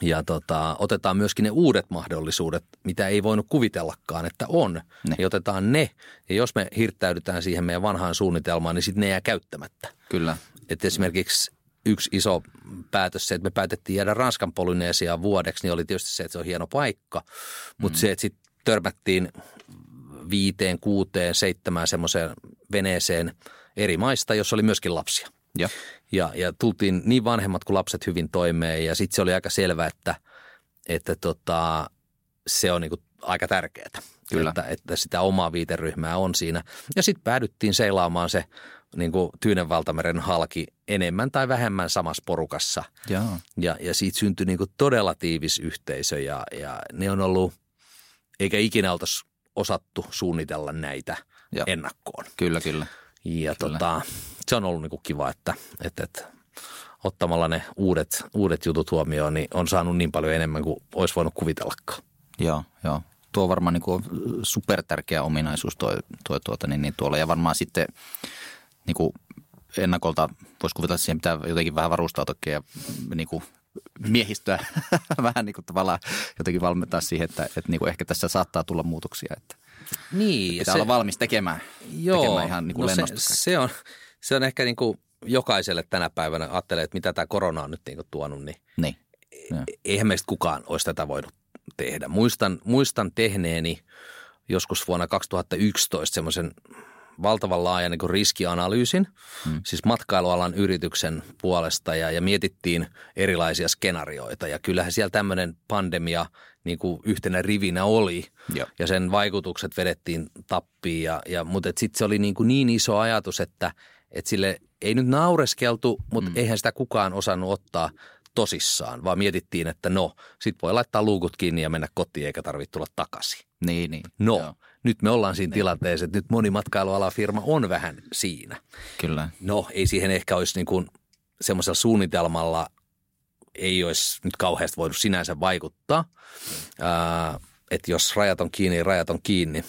ja tota, otetaan myöskin ne uudet mahdollisuudet, mitä ei voinut kuvitellakaan, että on. Ne. Ja otetaan ne ja jos me hirttäydytään siihen meidän vanhaan suunnitelmaan, niin sitten ne jää käyttämättä. Kyllä. Et esimerkiksi yksi iso päätös se, että me päätettiin jäädä Ranskan Polynesiaan vuodeksi, niin oli tietysti se, että se on hieno paikka. Mutta mm. se, että sitten törmättiin viiteen, kuuteen, seitsemään semmoiseen veneeseen eri maista, jossa oli myöskin lapsia. Ja. Ja, ja tultiin niin vanhemmat kuin lapset hyvin toimeen ja sitten se oli aika selvä, että, että tota, se on niinku aika tärkeää. Kyllä. Että, että sitä omaa viiteryhmää on siinä. Ja sitten päädyttiin seilaamaan se niin kuin Tyynen valtameren halki enemmän tai vähemmän samassa porukassa. Ja, ja, ja siitä syntyi niin kuin todella tiivis yhteisö ja, ja ne on ollut, eikä ikinä oltaisi osattu suunnitella näitä ja. ennakkoon. Kyllä, kyllä. Ja kyllä. Tota, se on ollut niinku kiva, että, että, että ottamalla ne uudet, uudet jutut huomioon, niin on saanut niin paljon enemmän kuin olisi voinut kuvitellakaan. Joo, joo. Tuo on varmaan niin super tärkeä ominaisuus tuo, tuo tuota, niin, niin tuolla. Ja varmaan sitten niin kuin ennakolta voisi kuvitella, että siihen pitää jotenkin vähän varustautua ja niin kuin miehistöä <laughs> vähän niin kuin tavallaan jotenkin valmentaa siihen, että, että niin kuin ehkä tässä saattaa tulla muutoksia. Että niin. Pitää se, olla valmis tekemään, joo, tekemään ihan niin kuin no se, se, on, se on ehkä niin kuin jokaiselle tänä päivänä ajattelee, että mitä tämä korona on nyt niin tuonut, niin Niin. Joo. eihän meistä kukaan olisi tätä voinut tehdä. Muistan, muistan tehneeni joskus vuonna 2011 semmoisen valtavan laajan niin riskianalyysin, mm. siis matkailualan yrityksen puolesta ja, ja mietittiin erilaisia skenarioita. Ja kyllähän siellä tämmöinen pandemia niin kuin yhtenä rivinä oli Joo. ja sen vaikutukset vedettiin tappiin. Ja, ja, mutta sitten se oli niin, kuin niin iso ajatus, että, että sille ei nyt naureskeltu, mutta mm. eihän sitä kukaan osannut ottaa tosissaan, vaan mietittiin, että no, sit voi laittaa luukut kiinni ja mennä kotiin eikä tarvitse tulla takaisin. Niin, niin. No, Joo. Nyt me ollaan siinä tilanteessa, että nyt moni matkailualan firma on vähän siinä. Kyllä. No, ei siihen ehkä olisi niin kuin semmoisella suunnitelmalla ei olisi nyt kauheasti voinut sinänsä vaikuttaa. Ää, että jos rajat on kiinni, rajat on kiinni.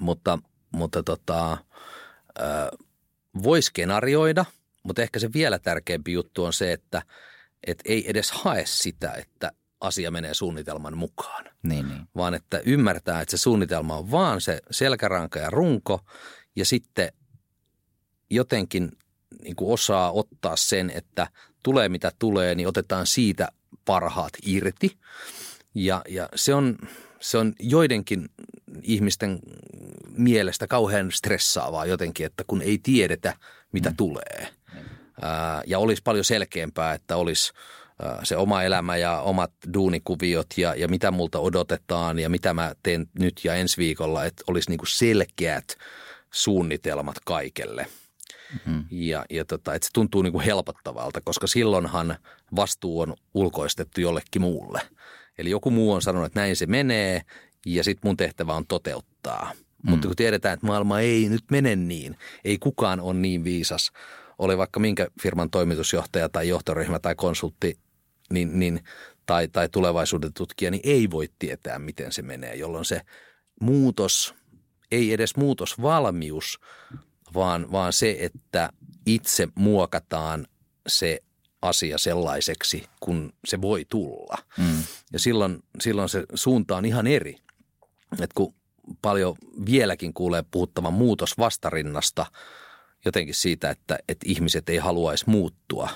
Mutta, mutta tota, ää, voi skenarioida, mutta ehkä se vielä tärkeämpi juttu on se, että et ei edes hae sitä, että asia menee suunnitelman mukaan Niin, niin. vaan että ymmärtää, että se suunnitelma on vaan se selkäranka ja runko ja sitten jotenkin niin kuin osaa ottaa sen, että tulee mitä tulee, niin otetaan siitä parhaat irti. Ja, ja se, on, se on joidenkin ihmisten mielestä kauhean stressaavaa jotenkin, että kun ei tiedetä, mitä mm. tulee. Ää, ja olisi paljon selkeämpää, että olisi se oma elämä ja omat duunikuviot ja, ja mitä multa odotetaan ja mitä mä teen nyt ja ensi viikolla, että olisi niinku selkeät suunnitelmat kaikelle. Mm-hmm. Ja, ja tota, että se tuntuu niinku helpottavalta, koska silloinhan vastuu on ulkoistettu jollekin muulle. Eli joku muu on sanonut, että näin se menee ja sitten mun tehtävä on toteuttaa. Mm. Mutta kun tiedetään, että maailma ei nyt mene niin, ei kukaan ole niin viisas, oli vaikka minkä firman toimitusjohtaja tai johtoryhmä tai konsultti niin, niin, tai, tai tulevaisuuden tutkija, niin ei voi tietää, miten se menee, jolloin se muutos, ei edes muutosvalmius, vaan, vaan se, että itse muokataan se asia sellaiseksi, kun se voi tulla. Mm. Ja silloin, silloin se suunta on ihan eri. Et kun paljon vieläkin kuulee puhuttavan muutosvastarinnasta, jotenkin siitä, että, että ihmiset ei haluaisi muuttua.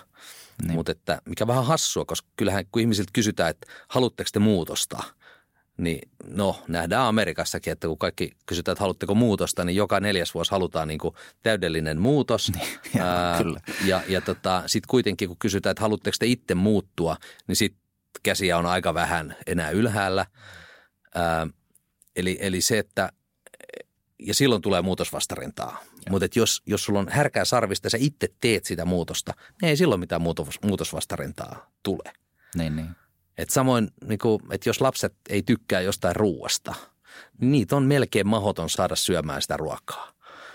Niin. Mutta että mikä vähän hassua, koska kyllähän kun ihmisiltä kysytään, että haluatteko te muutosta, niin no nähdään Amerikassakin, että kun kaikki kysytään, että haluatteko muutosta, niin joka neljäs vuosi halutaan niin kuin täydellinen muutos. Niin, <laughs> Ää, kyllä. Ja, ja tota, sitten kuitenkin kun kysytään, että haluatteko te itse muuttua, niin sitten käsiä on aika vähän enää ylhäällä. Ää, eli, eli se, että ja silloin tulee muutosvastarintaa. Mutta jos, jos sulla on härkää sarvista ja sä itse teet sitä muutosta, niin ei silloin mitään muutos, muutosvastarintaa tule. Niin, niin. Et samoin, niin kuin, että jos lapset ei tykkää jostain ruuasta, niin niitä on melkein mahdoton saada syömään sitä ruokaa.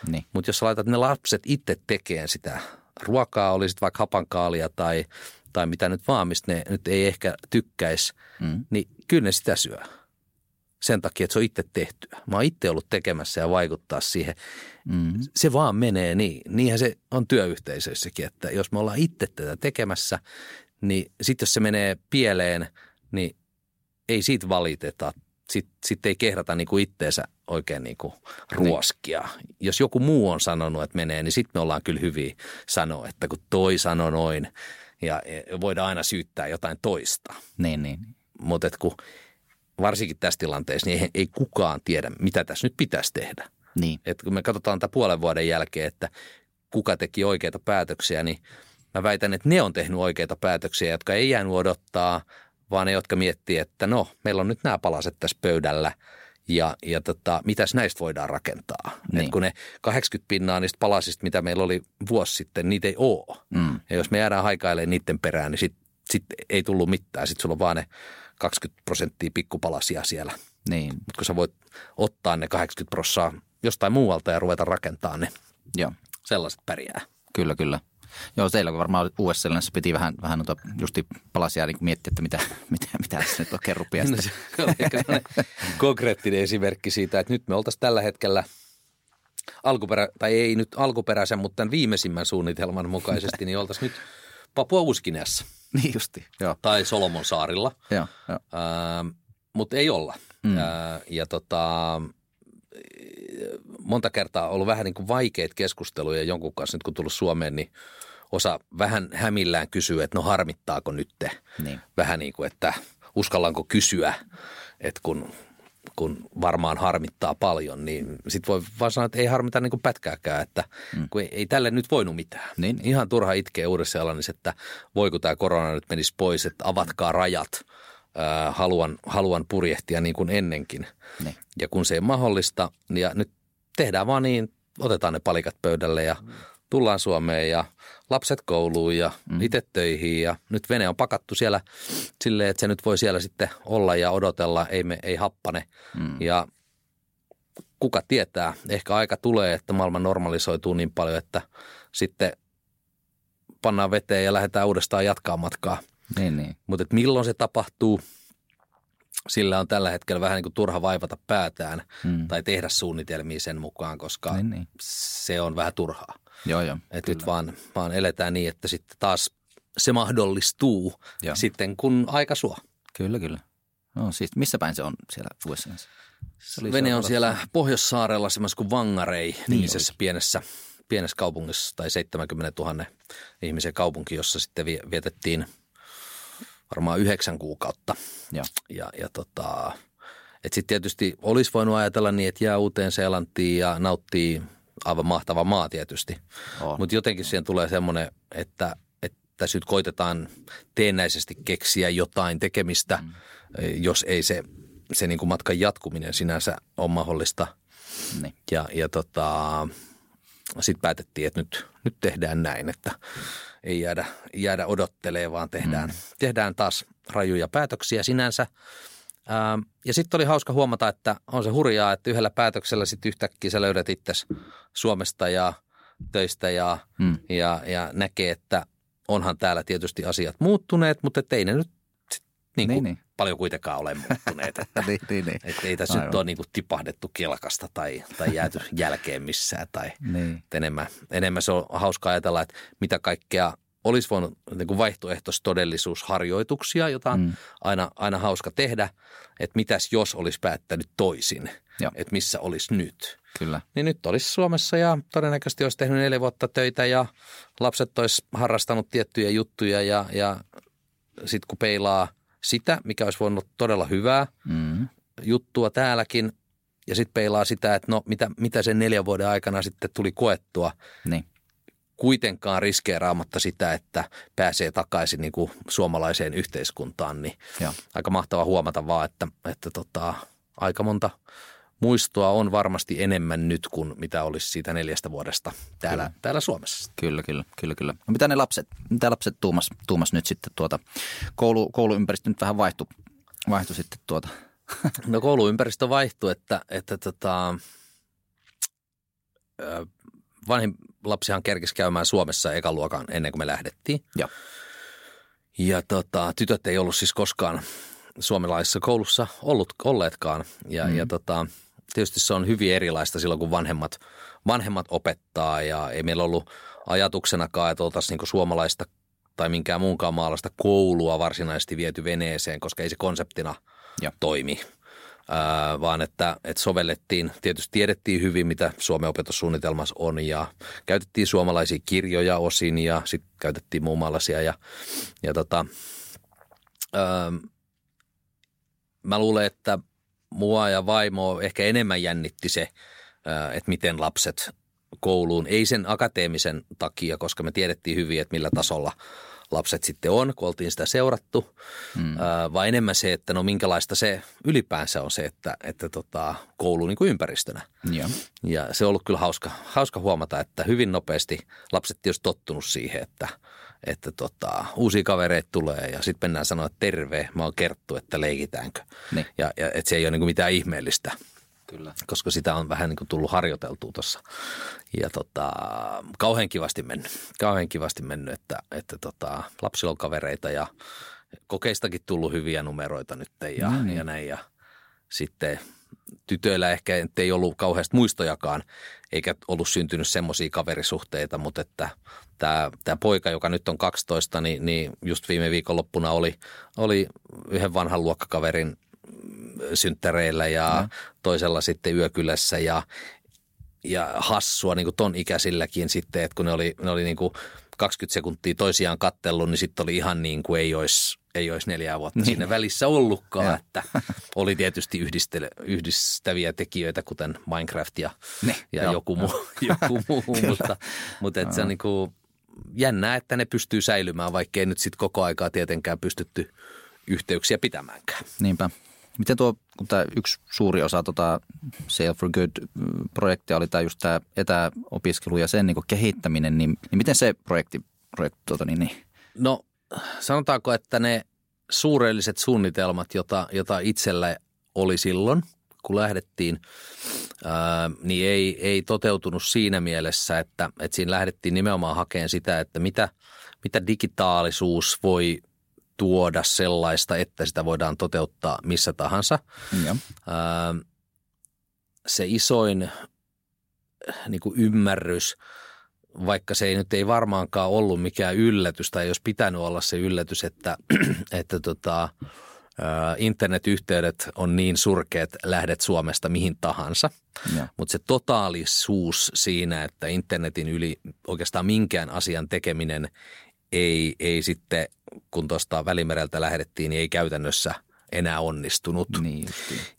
Niin. Mutta jos sä laitat ne lapset itse tekemään sitä ruokaa, oli sitten vaikka hapankaalia tai, tai mitä nyt vaan, mistä ne nyt ei ehkä tykkäisi, mm. niin kyllä ne sitä syö. Sen takia, että se on itse tehtyä. Mä oon itse ollut tekemässä ja vaikuttaa siihen. Mm. Se vaan menee niin. Niinhän se on työyhteisöissäkin, että jos me ollaan itse tätä tekemässä, niin sitten jos se menee pieleen, niin ei siitä valiteta. Sitten sit ei kehdata niinku itteensä oikein niinku ruoskia. Niin. Jos joku muu on sanonut, että menee, niin sitten me ollaan kyllä hyviä sanoa, että kun toi sanoi noin, ja voidaan aina syyttää jotain toista. Niin, niin. Mutta kun varsinkin tässä tilanteessa, niin ei, ei kukaan tiedä, mitä tässä nyt pitäisi tehdä. Niin. Et kun me katsotaan tätä puolen vuoden jälkeen, että kuka teki oikeita päätöksiä, niin mä väitän, että ne on tehnyt oikeita päätöksiä, jotka ei jäänyt odottaa, vaan ne, jotka miettii, että no, meillä on nyt nämä palaset tässä pöydällä ja, ja tota, mitäs näistä voidaan rakentaa. Niin. Et kun ne 80 pinnaa niistä palasista, mitä meillä oli vuosi sitten, niitä ei ole. Mm. Ja jos me jäädään haikailemaan niiden perään, niin sitten sit ei tullut mitään. Sitten sulla on vaan ne 20 prosenttia pikkupalasia siellä. Niin. Mutta kun sä voit ottaa ne 80 prosenttia jostain muualta ja ruveta rakentamaan, niin Joo. sellaiset pärjää. Kyllä, kyllä. Joo, teillä kun varmaan uudessa piti vähän, vähän noita justi palasia niin miettiä, että mitä, <laughs> mitä, mitä tässä nyt oikein rupeaa. No, se on <laughs> konkreettinen esimerkki siitä, että nyt me oltaisiin tällä hetkellä alkuperä, tai ei nyt alkuperäisen, mutta tämän viimeisimmän suunnitelman mukaisesti, niin oltaisiin nyt Papua Uskineassa. Niin justi, joo. Tai Solomon saarilla. Joo, joo. Äh, mutta ei olla. Mm. Äh, ja tota, monta kertaa ollut vähän niin kuin vaikeita keskusteluja jonkun kanssa, nyt kun tullut Suomeen, niin osa vähän hämillään kysyy, että no harmittaako nyt Niin. Vähän niin kuin, että uskallanko kysyä, että kun, kun varmaan harmittaa paljon, niin sitten voi vaan sanoa, että ei harmita niin kuin pätkääkään, että mm. kun ei, ei tälle nyt voinut mitään. Niin. Ihan turha itkeä uudessa Seelannissa, että voiko tämä korona nyt menisi pois, että avatkaa rajat, ää, haluan, haluan purjehtia niin kuin ennenkin. Niin. Ja kun se ei mahdollista, niin ja nyt tehdään vaan niin, otetaan ne palikat pöydälle ja tullaan Suomeen ja lapset kouluun ja mm. itse töihin ja nyt vene on pakattu siellä silleen, että se nyt voi siellä sitten olla ja odotella, ei, me, ei happane. Mm. Ja kuka tietää, ehkä aika tulee, että maailma normalisoituu niin paljon, että sitten pannaan veteen ja lähdetään uudestaan jatkaa matkaa. Niin, niin. Mutta milloin se tapahtuu, sillä on tällä hetkellä vähän niin kuin turha vaivata päätään mm. tai tehdä suunnitelmia sen mukaan, koska Niin, niin. se on vähän turhaa. Joo, joo. Et nyt vaan, vaan eletään niin, että sitten taas se mahdollistuu Joo. sitten, kun aika suo. Kyllä, kyllä. No, siis missä päin se on siellä USAssa? Se Vene on siellä- Pohjoissaarella semmoisessa kuin Vangarei nimisessä pienessä, pienessä kaupungissa tai 70 000 ihmisen kaupunki, jossa sitten vie- vietettiin varmaan yhdeksän kuukautta. Joo. Ja, ja tota, että sitten tietysti olisi voinut ajatella niin, että jää uuteen Seelantiin ja nauttii aivan mahtava maa tietysti. Mutta jotenkin siihen tulee semmoinen, että, että nyt koitetaan teennäisesti keksiä jotain tekemistä, mm. jos ei se, se niin kuin matkan jatkuminen sinänsä ole mahdollista. Niin. Ja, ja tota, sitten päätettiin, että nyt, nyt tehdään näin, että ei jäädä, jäädä odottelemaan, vaan tehdään, mm. tehdään taas rajuja päätöksiä sinänsä. Ähm, ja sitten oli hauska huomata, että on se hurjaa, että yhdellä päätöksellä sitten yhtäkkiä sä löydät itse Suomesta ja töistä ja, Mm. ja, ja näkee, että onhan täällä tietysti asiat muuttuneet, mutta ei ne nyt sit niin kuin Niin, niin. paljon kuitenkaan ole muuttuneet. <laughs> Että, niin, niin, niin. että ei tässä nyt Aivan. ole niin kuin tipahdettu kelkasta tai, tai jääty jälkeen missään. Tai, Niin. enemmän, enemmän se on hauska ajatella, että mitä kaikkea olisi voinut niin kuin vaihtoehtoistodellisuusharjoituksia, jota on Mm. aina, aina hauska tehdä, että mitäs jos olisi päättänyt toisin, Joo. että missä olisi nyt. Kyllä. Niin nyt olisi Suomessa ja todennäköisesti olisi tehnyt neljä vuotta töitä ja lapset olisi harrastanut tiettyjä juttuja ja, ja sitten kun peilaa sitä, mikä olisi voinut todella hyvää Mm. juttua täälläkin ja sitten peilaa sitä, että no mitä, mitä sen neljän vuoden aikana sitten tuli koettua, Niin. Kuitenkaan riskeeraamatta sitä, että pääsee takaisin niin kuin suomalaiseen yhteiskuntaan, niin Joo. aika mahtava huomata vaan, että, että tota, aika monta muistoa on varmasti enemmän nyt kuin mitä olisi siitä neljästä vuodesta täällä, täällä Suomessa. Kyllä, kyllä, kyllä, kyllä. No mitä ne lapset, mitä lapset tuumas, tuumas nyt sitten tuota, koulu, kouluympäristö nyt vähän vaihtui, vaihtui sitten tuota, <laughs> No kouluympäristö vaihtui, että, että tota, vanhin lapsihan kerkisi käymään Suomessa ekan luokan ennen kuin me lähdettiin. Joo. Ja tota, tytöt ei ollut siis koskaan suomalaisessa koulussa ollut, olleetkaan. Ja, mm. ja tota, tietysti se on hyvin erilaista silloin, kun vanhemmat, vanhemmat opettaa ja ei meillä ollut ajatuksenakaan, että oltaisiin niin suomalaista tai minkään muunkaan maalaista koulua varsinaisesti viety veneeseen, koska ei se konseptina Joo. toimi. Vaan että, että sovellettiin, tietysti tiedettiin hyvin, mitä Suomen opetussuunnitelmassa on ja käytettiin suomalaisia kirjoja osin ja sitten käytettiin muun maalaisia ja, ja tota, ää, mä luulen, että mua ja vaimoa ehkä enemmän jännitti se, ää, että miten lapset kouluun, ei sen akateemisen takia, koska me tiedettiin hyvin, että millä tasolla lapset sitten on, kun oltiin sitä seurattu, mm. ää, vaan enemmän se, että no minkälaista se ylipäänsä on se, että, että tota, koulu niin kuin ympäristönä. Joo. Ja se on ollut kyllä hauska, hauska huomata, että hyvin nopeasti lapset tietysti tottunut siihen, että, että tota, uusia kavereita tulee ja sitten mennään sanoa, että terve, mä oon kerttu, että leikitäänkö. Niin. Ja, ja että se ei ole niin kuin mitään ihmeellistä, Kyllä. koska sitä on vähän niin kuin tullut harjoiteltua tuossa. Ja tota, kauhean kivasti mennyt, kauhean kivasti mennyt, että, että tota, lapsilla on kavereita ja kokeistakin tullut hyviä numeroita nyt ja, No niin. ja näin. Ja sitten tytöillä ehkä ei ollut kauheasti muistojakaan, eikä ollut syntynyt semmoisia kaverisuhteita, mutta että tämä, tämä poika, joka nyt on 12, niin, niin just viime viikonloppuna oli, oli yhden vanhan luokkakaverin synttäreillä ja No. toisella sitten yökylässä ja, ja hassua niin kuin ton ikäisilläkin sitten, että kun ne oli, ne oli niin kuin 20 sekuntia toisiaan kattellut, niin sitten oli ihan niin kuin ei olisi, ei olisi neljää vuotta Niin. siinä välissä ollutkaan. Joo. Että oli tietysti yhdistele, yhdistäviä tekijöitä, kuten Minecraft ja, Niin, ja joo. joku muu, <laughs> <laughs> joku muu mutta, mutta et se on niin kuin jännää, että ne pystyy säilymään, vaikka ei nyt sitten koko aikaa tietenkään pystytty yhteyksiä pitämäänkään. Niinpä. Miten tuo, kun tämä yksi suuri osa tota Sail for Good-projektia oli tämä just tämä etäopiskelu ja sen niin kehittäminen, niin, niin miten se projekti, projekti tuota, niin, niin, No sanotaanko, että ne suurelliset suunnitelmat, jota, jota itsellä oli silloin, kun lähdettiin, ää, niin ei, ei toteutunut siinä mielessä, että, että siinä lähdettiin nimenomaan hakemaan sitä, että mitä, mitä digitaalisuus voi tuoda sellaista, että sitä voidaan toteuttaa missä tahansa. Ää, se isoin niin kuin ymmärrys, vaikka se ei nyt ei varmaankaan ollut mikään yllätys tai olisi pitänyt olla se yllätys, että, <clears throat> että tota, internetyhteydet on niin surkeat, lähdet Suomesta mihin tahansa. Mutta se totaalisuus siinä, että internetin yli oikeastaan minkään asian tekeminen ei, ei sitten, kun tuosta Välimereltä lähdettiin, niin ei käytännössä enää onnistunut. Niin.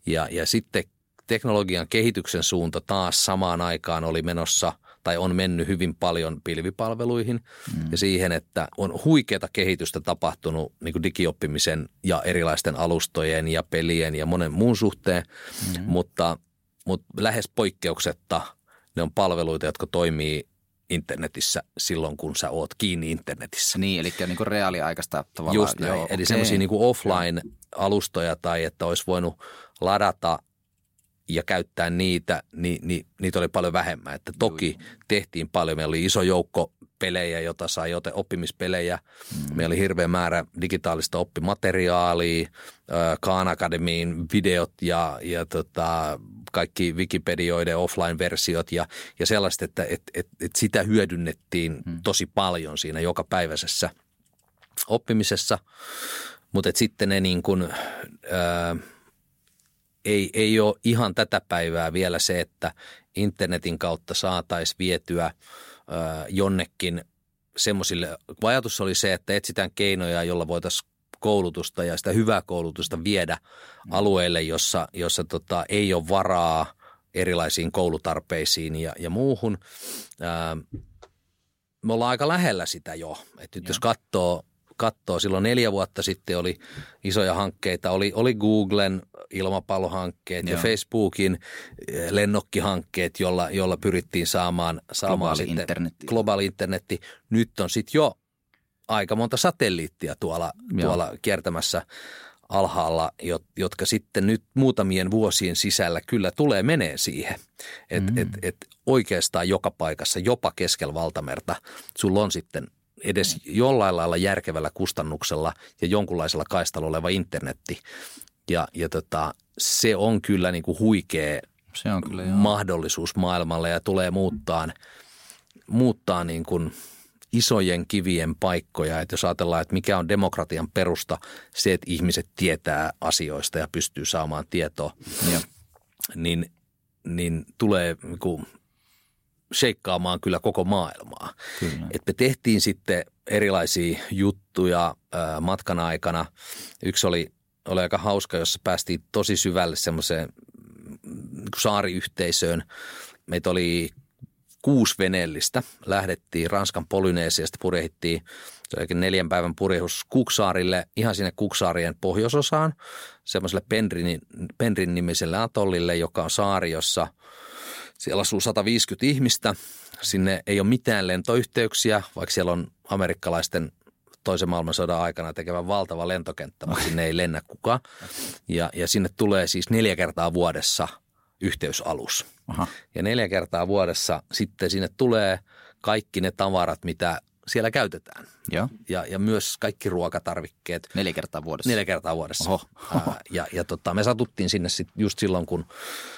Ja, ja sitten teknologian kehityksen suunta taas samaan aikaan oli menossa tai on mennyt hyvin paljon pilvipalveluihin mm. ja siihen, että on huikeata kehitystä tapahtunut niin kuin digioppimisen ja erilaisten alustojen ja pelien ja monen muun suhteen, mm. mutta, mutta lähes poikkeuksetta ne on palveluita, jotka toimii internetissä silloin, kun sä oot kiinni internetissä. Niin, eli niin kuin reaaliaikaista tavallaan. Just näin. Joo, Eli okei. semmoisia niin offline-alustoja tai että olisi voinut ladata ja käyttää niitä, niin, niin niitä oli paljon vähemmän. Että toki tehtiin paljon. Meillä oli iso joukko pelejä, jota sai joten oppimispelejä. Mm. Meillä oli hirveä määrä digitaalista oppimateriaalia, Khan Academyin videot ja, ja tota, kaikki Wikipedioiden offline-versiot ja, ja sellaista, että et, et, et sitä hyödynnettiin mm. tosi paljon siinä jokapäiväisessä oppimisessa. Mutta sitten ne niin kuin, ää, ei, ei ole ihan tätä päivää vielä se, että internetin kautta saataisiin vietyä ää, jonnekin semmoisille, kun ajatus oli se, että etsitään keinoja, jolla voitaisiin koulutusta ja sitä hyvää koulutusta viedä alueelle, jossa, jossa tota, ei ole varaa erilaisiin koulutarpeisiin ja, ja muuhun. Ää, me ollaan aika lähellä sitä jo. Et nyt jos katsoo, katsoo, silloin neljä vuotta sitten oli isoja hankkeita. Oli, oli Googlen ilmapallohankkeet ja Joo. Facebookin eh, lennokkihankkeet, jolla, jolla pyrittiin saamaan, saamaan Globaali sitten internetti. globaali internetti. Nyt on sitten jo aika monta satelliittia tuolla, Joo. tuolla kiertämässä alhaalla, jot- jotka sitten nyt muutamien vuosien sisällä kyllä tulee menee siihen. Että mm. et, et oikeastaan joka paikassa, jopa keskellä valtamerta, sulla on sitten edes jollain lailla järkevällä kustannuksella ja jonkunlaisella kaistalla oleva internetti. Ja, ja tota, se on kyllä niin kuin huikea Se on kyllä joo. mahdollisuus maailmalle ja tulee muuttaa, muuttaa niin kuin isojen kivien paikkoja. Että jos ajatellaan, että mikä on demokratian perusta, se, että ihmiset tietää asioista ja pystyy saamaan tietoa, Joo. niin, niin tulee niin kuin sheikkaamaan kyllä koko maailmaa. Kyllä. Et me tehtiin sitten erilaisia juttuja ää, matkan aikana. Yksi oli, oli aika hauska, jossa päästiin tosi syvälle semmoiseen mm, saariyhteisöön. Meitä oli kuusi veneellistä. Lähdettiin Ranskan Polyneesiasta, purjehittiin neljän päivän purjehus Kuksaarille, ihan sinne Kuksaarien pohjoisosaan, semmoiselle Penrin nimiselle atollille, joka on saari, jossa siellä asuu 150 ihmistä. Sinne ei ole mitään lentoyhteyksiä, vaikka siellä on amerikkalaisten toisen maailmansodan aikana tekevä valtava lentokenttä, mutta sinne ei lennä kukaan. Ja, ja sinne tulee siis neljä kertaa vuodessa yhteysalus. Aha. Ja neljä kertaa vuodessa sitten sinne tulee kaikki ne tavarat, mitä siellä käytetään. Joo. Ja, ja myös kaikki ruokatarvikkeet Neljä kertaa vuodessa. neljä kertaa vuodessa. Oho. Ää, ja ja tota, me satuttiin sinne sit just silloin, kun,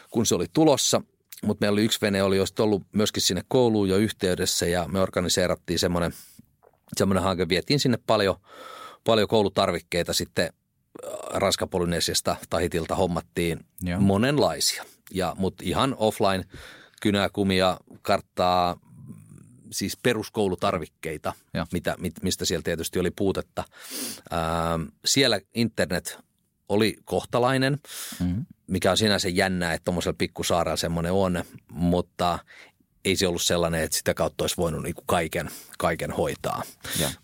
kun se oli tulossa. Mutta meillä oli yksi vene, oli just ollut myöskin sinne kouluun jo yhteydessä ja me organiseerattiin semmoinen, semmoinen hanke. Vietiin sinne paljon, paljon koulutarvikkeita sitten Ranskapolynesiasta Tahitilta hommattiin Joo. monenlaisia. Ja, mutta ihan offline kynää, kumia, karttaa, siis peruskoulutarvikkeita, mitä, mistä siellä tietysti oli puutetta. Ää, siellä internet oli kohtalainen, mm-hmm. mikä on sinänsä jännää, että tuommoisella pikkusaarella semmoinen on, mutta ei se ollut sellainen, että sitä kautta olisi voinut niinku kaiken, kaiken hoitaa.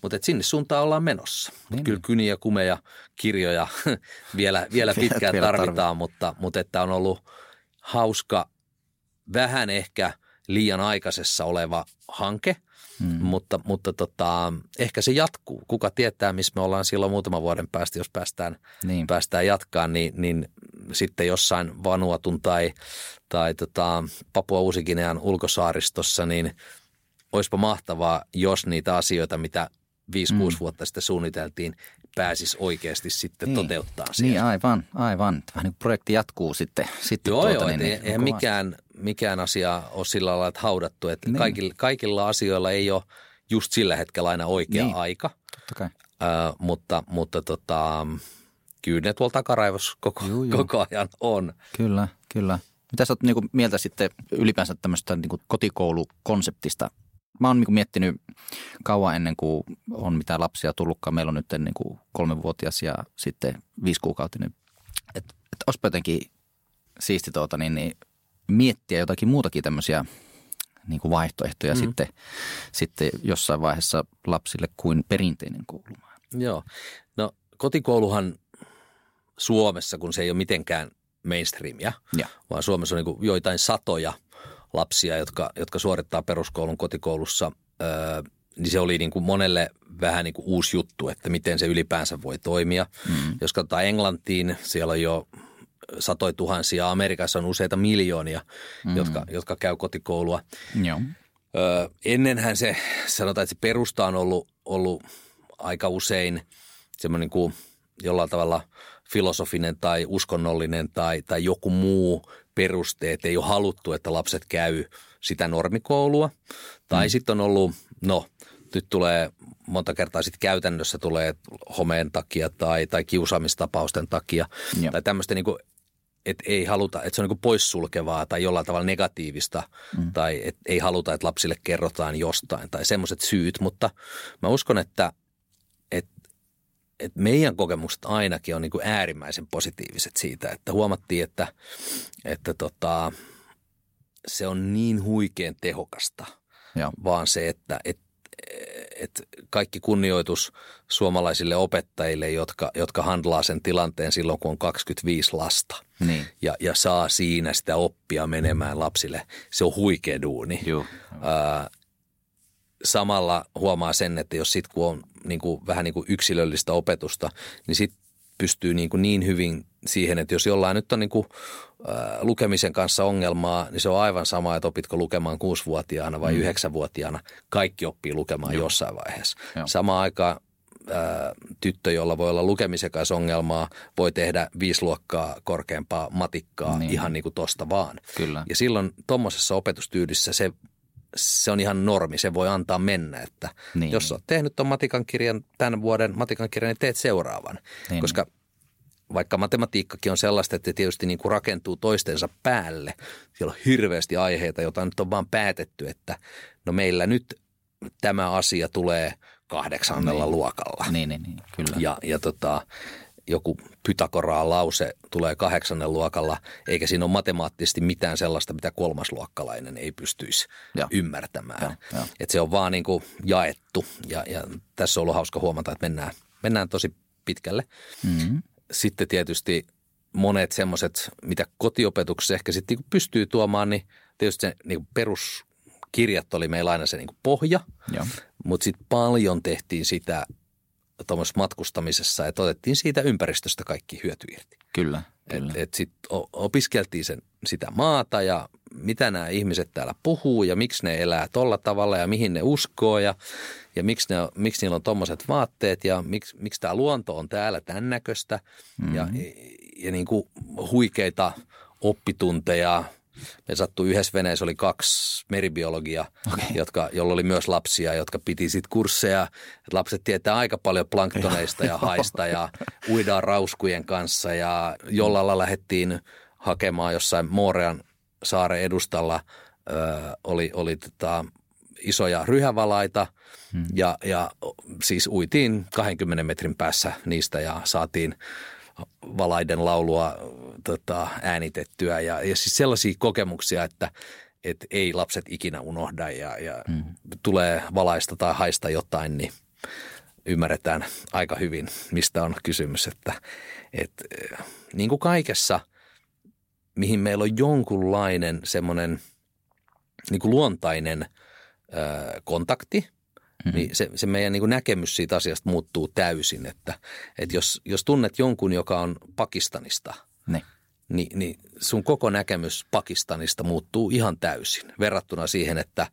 Mutta sinne suuntaan ollaan menossa. Niin, Kyllä niin. kyniä, kumeja, kirjoja <laughs> vielä, vielä pitkään vielä tarvitaan, mutta, mutta että on ollut hauska, vähän ehkä liian aikaisessa oleva hanke, Hmm. Mutta, mutta tota, ehkä se jatkuu. Kuka tietää, missä me ollaan silloin muutaman vuoden päästä, jos päästään, niin. päästään jatkaan, niin, niin sitten jossain Vanuatun tai, tai tota Papua Uusikinean ulkosaaristossa, niin olisipa mahtavaa, jos niitä asioita, mitä 5-6 mm. vuotta sitten suunniteltiin, pääsisi oikeasti sitten niin. toteuttaa siellä. Niin, aivan, aivan. Vähän niin projekti jatkuu sitten. sitten joo, tuota, joo, niin, niin, eihän mikään, mikään asia ole sillä lailla että haudattu. Että niin. kaikilla, kaikilla asioilla ei ole just sillä hetkellä aina oikea niin. aika. Totta kai. Ö, mutta mutta tota, kyllä ne tuolla takaraivossa koko, juu, juu. koko ajan on. Kyllä, kyllä. Mitä sä oot niin mieltä sitten ylipäänsä tämmöistä niin kotikoulukonseptista? Mä oon niin miettinyt kauan ennen kuin on mitään lapsia tullutkaan. Meillä on nyt niin kuin kolmenvuotias ja sitten viisikuukautinen. Että et olisipa jotenkin siisti tuota, niin, niin miettiä jotakin muutakin tämmöisiä niin kuin vaihtoehtoja mm. sitten, sitten jossain vaiheessa lapsille kuin perinteinen koulu. Joo. No kotikouluhan Suomessa, kun se ei ole mitenkään mainstreamia, ja. vaan Suomessa on niin joitain satoja lapsia, jotka, jotka suorittaa peruskoulun kotikoulussa, öö, niin se oli niin kuin monelle vähän niin kuin uusi juttu, että miten se ylipäänsä voi toimia. Mm. Jos katsotaan Englantiin, siellä on jo satoi tuhansia, Amerikassa on useita miljoonia, mm. jotka, jotka käy kotikoulua. Joo. Öö, ennenhän se, sanotaan, että se perusta on ollut, ollut aika usein semmoinen kuin jollain tavalla – filosofinen tai uskonnollinen tai, tai joku muu peruste, että ei ole haluttu, että lapset käy sitä normikoulua. Tai mm. sitten on ollut, no nyt tulee monta kertaa sitten käytännössä tulee homeen takia tai, tai kiusaamistapausten takia Joo. tai tämmöistä niin kuin, että ei haluta, että se on niin poissulkevaa tai jollain tavalla negatiivista mm. tai että ei haluta, että lapsille kerrotaan jostain tai semmoiset syyt, mutta mä uskon, että – että meidän kokemukset ainakin on niin kuin äärimmäisen positiiviset siitä, että huomattiin, että, että tota, se on niin huikean tehokasta, Joo. vaan se, että et, et kaikki kunnioitus suomalaisille opettajille, jotka, jotka handlaa sen tilanteen silloin, kun on 25 lasta niin. ja, ja saa siinä sitä oppia menemään lapsille. Se on huikea duuni. Joo. Ää, samalla huomaa sen, että jos sitten kun on niin kuin, vähän niin kuin yksilöllistä opetusta, niin sitten pystyy niin, kuin niin hyvin siihen, että jos jollain nyt on niin kuin, lukemisen kanssa ongelmaa, niin se on aivan sama, että opitko lukemaan kuusivuotiaana vai mm. yhdeksänvuotiaana. Kaikki oppii lukemaan Joo. jossain vaiheessa. Joo. Samaan aikaan tyttö, jolla voi olla lukemisen kanssa ongelmaa, voi tehdä viisi luokkaa korkeampaa matikkaa niin. ihan niin kuin tosta vaan. Kyllä. Ja silloin tuommoisessa opetustyydissä se se on ihan normi, se voi antaa mennä. Että niin. Jos olet tehnyt tuon matikan kirjan tämän vuoden matikan kirjan, niin teet seuraavan. Niin. Koska vaikka matematiikkakin on sellaista, että tietysti niin kuin rakentuu toistensa päälle. Siellä on hirveästi aiheita, joita nyt on vaan päätetty, että no meillä nyt tämä asia tulee kahdeksannella niin. luokalla. Niin, niin, niin kyllä. Ja, ja tota, joku Pythagoraan lause tulee kahdeksannen luokalla, eikä siinä ole matemaattisesti mitään sellaista, mitä kolmasluokkalainen ei pystyisi ja. ymmärtämään. Ja, ja. Et se on vaan niin kuin jaettu ja, ja tässä on ollut hauska huomata, että mennään, mennään tosi pitkälle. Mm-hmm. Sitten tietysti monet semmoiset, mitä kotiopetuksessa ehkä sitten niin pystyy tuomaan, niin tietysti se niin peruskirjat oli meillä aina se niin pohja, mutta sitten paljon tehtiin sitä tuommoisessa matkustamisessa, että otettiin siitä ympäristöstä kaikki hyöty irti. Kyllä, kyllä. Et, et sitten opiskeltiin sen, sitä maata ja mitä nämä ihmiset täällä puhuu ja miksi ne elää tolla tavalla ja mihin ne uskoo ja, ja miksi, ne, miksi niillä on tuommoiset vaatteet ja miksi, miksi tämä luonto on täällä tämän näköistä mm-hmm. ja, ja niin kuin huikeita oppitunteja – me sattui yhdessä veneessä oli kaksi meribiologia, okay. jotka, jolla oli myös lapsia, jotka piti sitten kursseja. Et lapset tietää aika paljon planktoneista ja <laughs> haista ja uidaan rauskujen kanssa ja jollalla lähdettiin hakemaan jossain Moorean saaren edustalla ö, oli, oli tota, isoja ryhävalaita hmm. ja, ja siis uitiin 20 metrin päässä niistä ja saatiin valaiden laulua tota, äänitettyä ja, ja siis sellaisia kokemuksia, että et ei lapset ikinä unohda ja, ja hmm. tulee valaista tai haista jotain, niin ymmärretään aika hyvin, mistä on kysymys. Että, et, niin kuin kaikessa, mihin meillä on jonkunlainen semmoinen niin kuin luontainen ö, kontakti, mm-hmm. niin se, se meidän niin kuin näkemys siitä asiasta muuttuu täysin. Että, että jos, jos tunnet jonkun, joka on Pakistanista – ne niin, niin sun koko näkemys Pakistanista muuttuu ihan täysin verrattuna siihen, että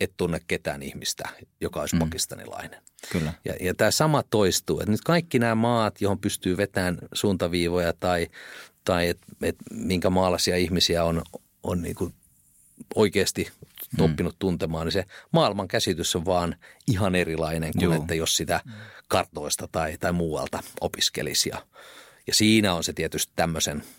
et tunne ketään ihmistä, joka olisi mm. pakistanilainen. Kyllä. Ja, ja tämä sama toistuu, että nyt kaikki nämä maat, johon pystyy vetämään suuntaviivoja tai, tai et, et minkä maalaisia ihmisiä on, on niin kuin oikeasti mm. oppinut tuntemaan, niin se maailman käsitys on vaan ihan erilainen kuin Joo. että jos sitä kartoista tai, tai muualta opiskelisi. Ja, ja siinä on se tietysti tämmöisen –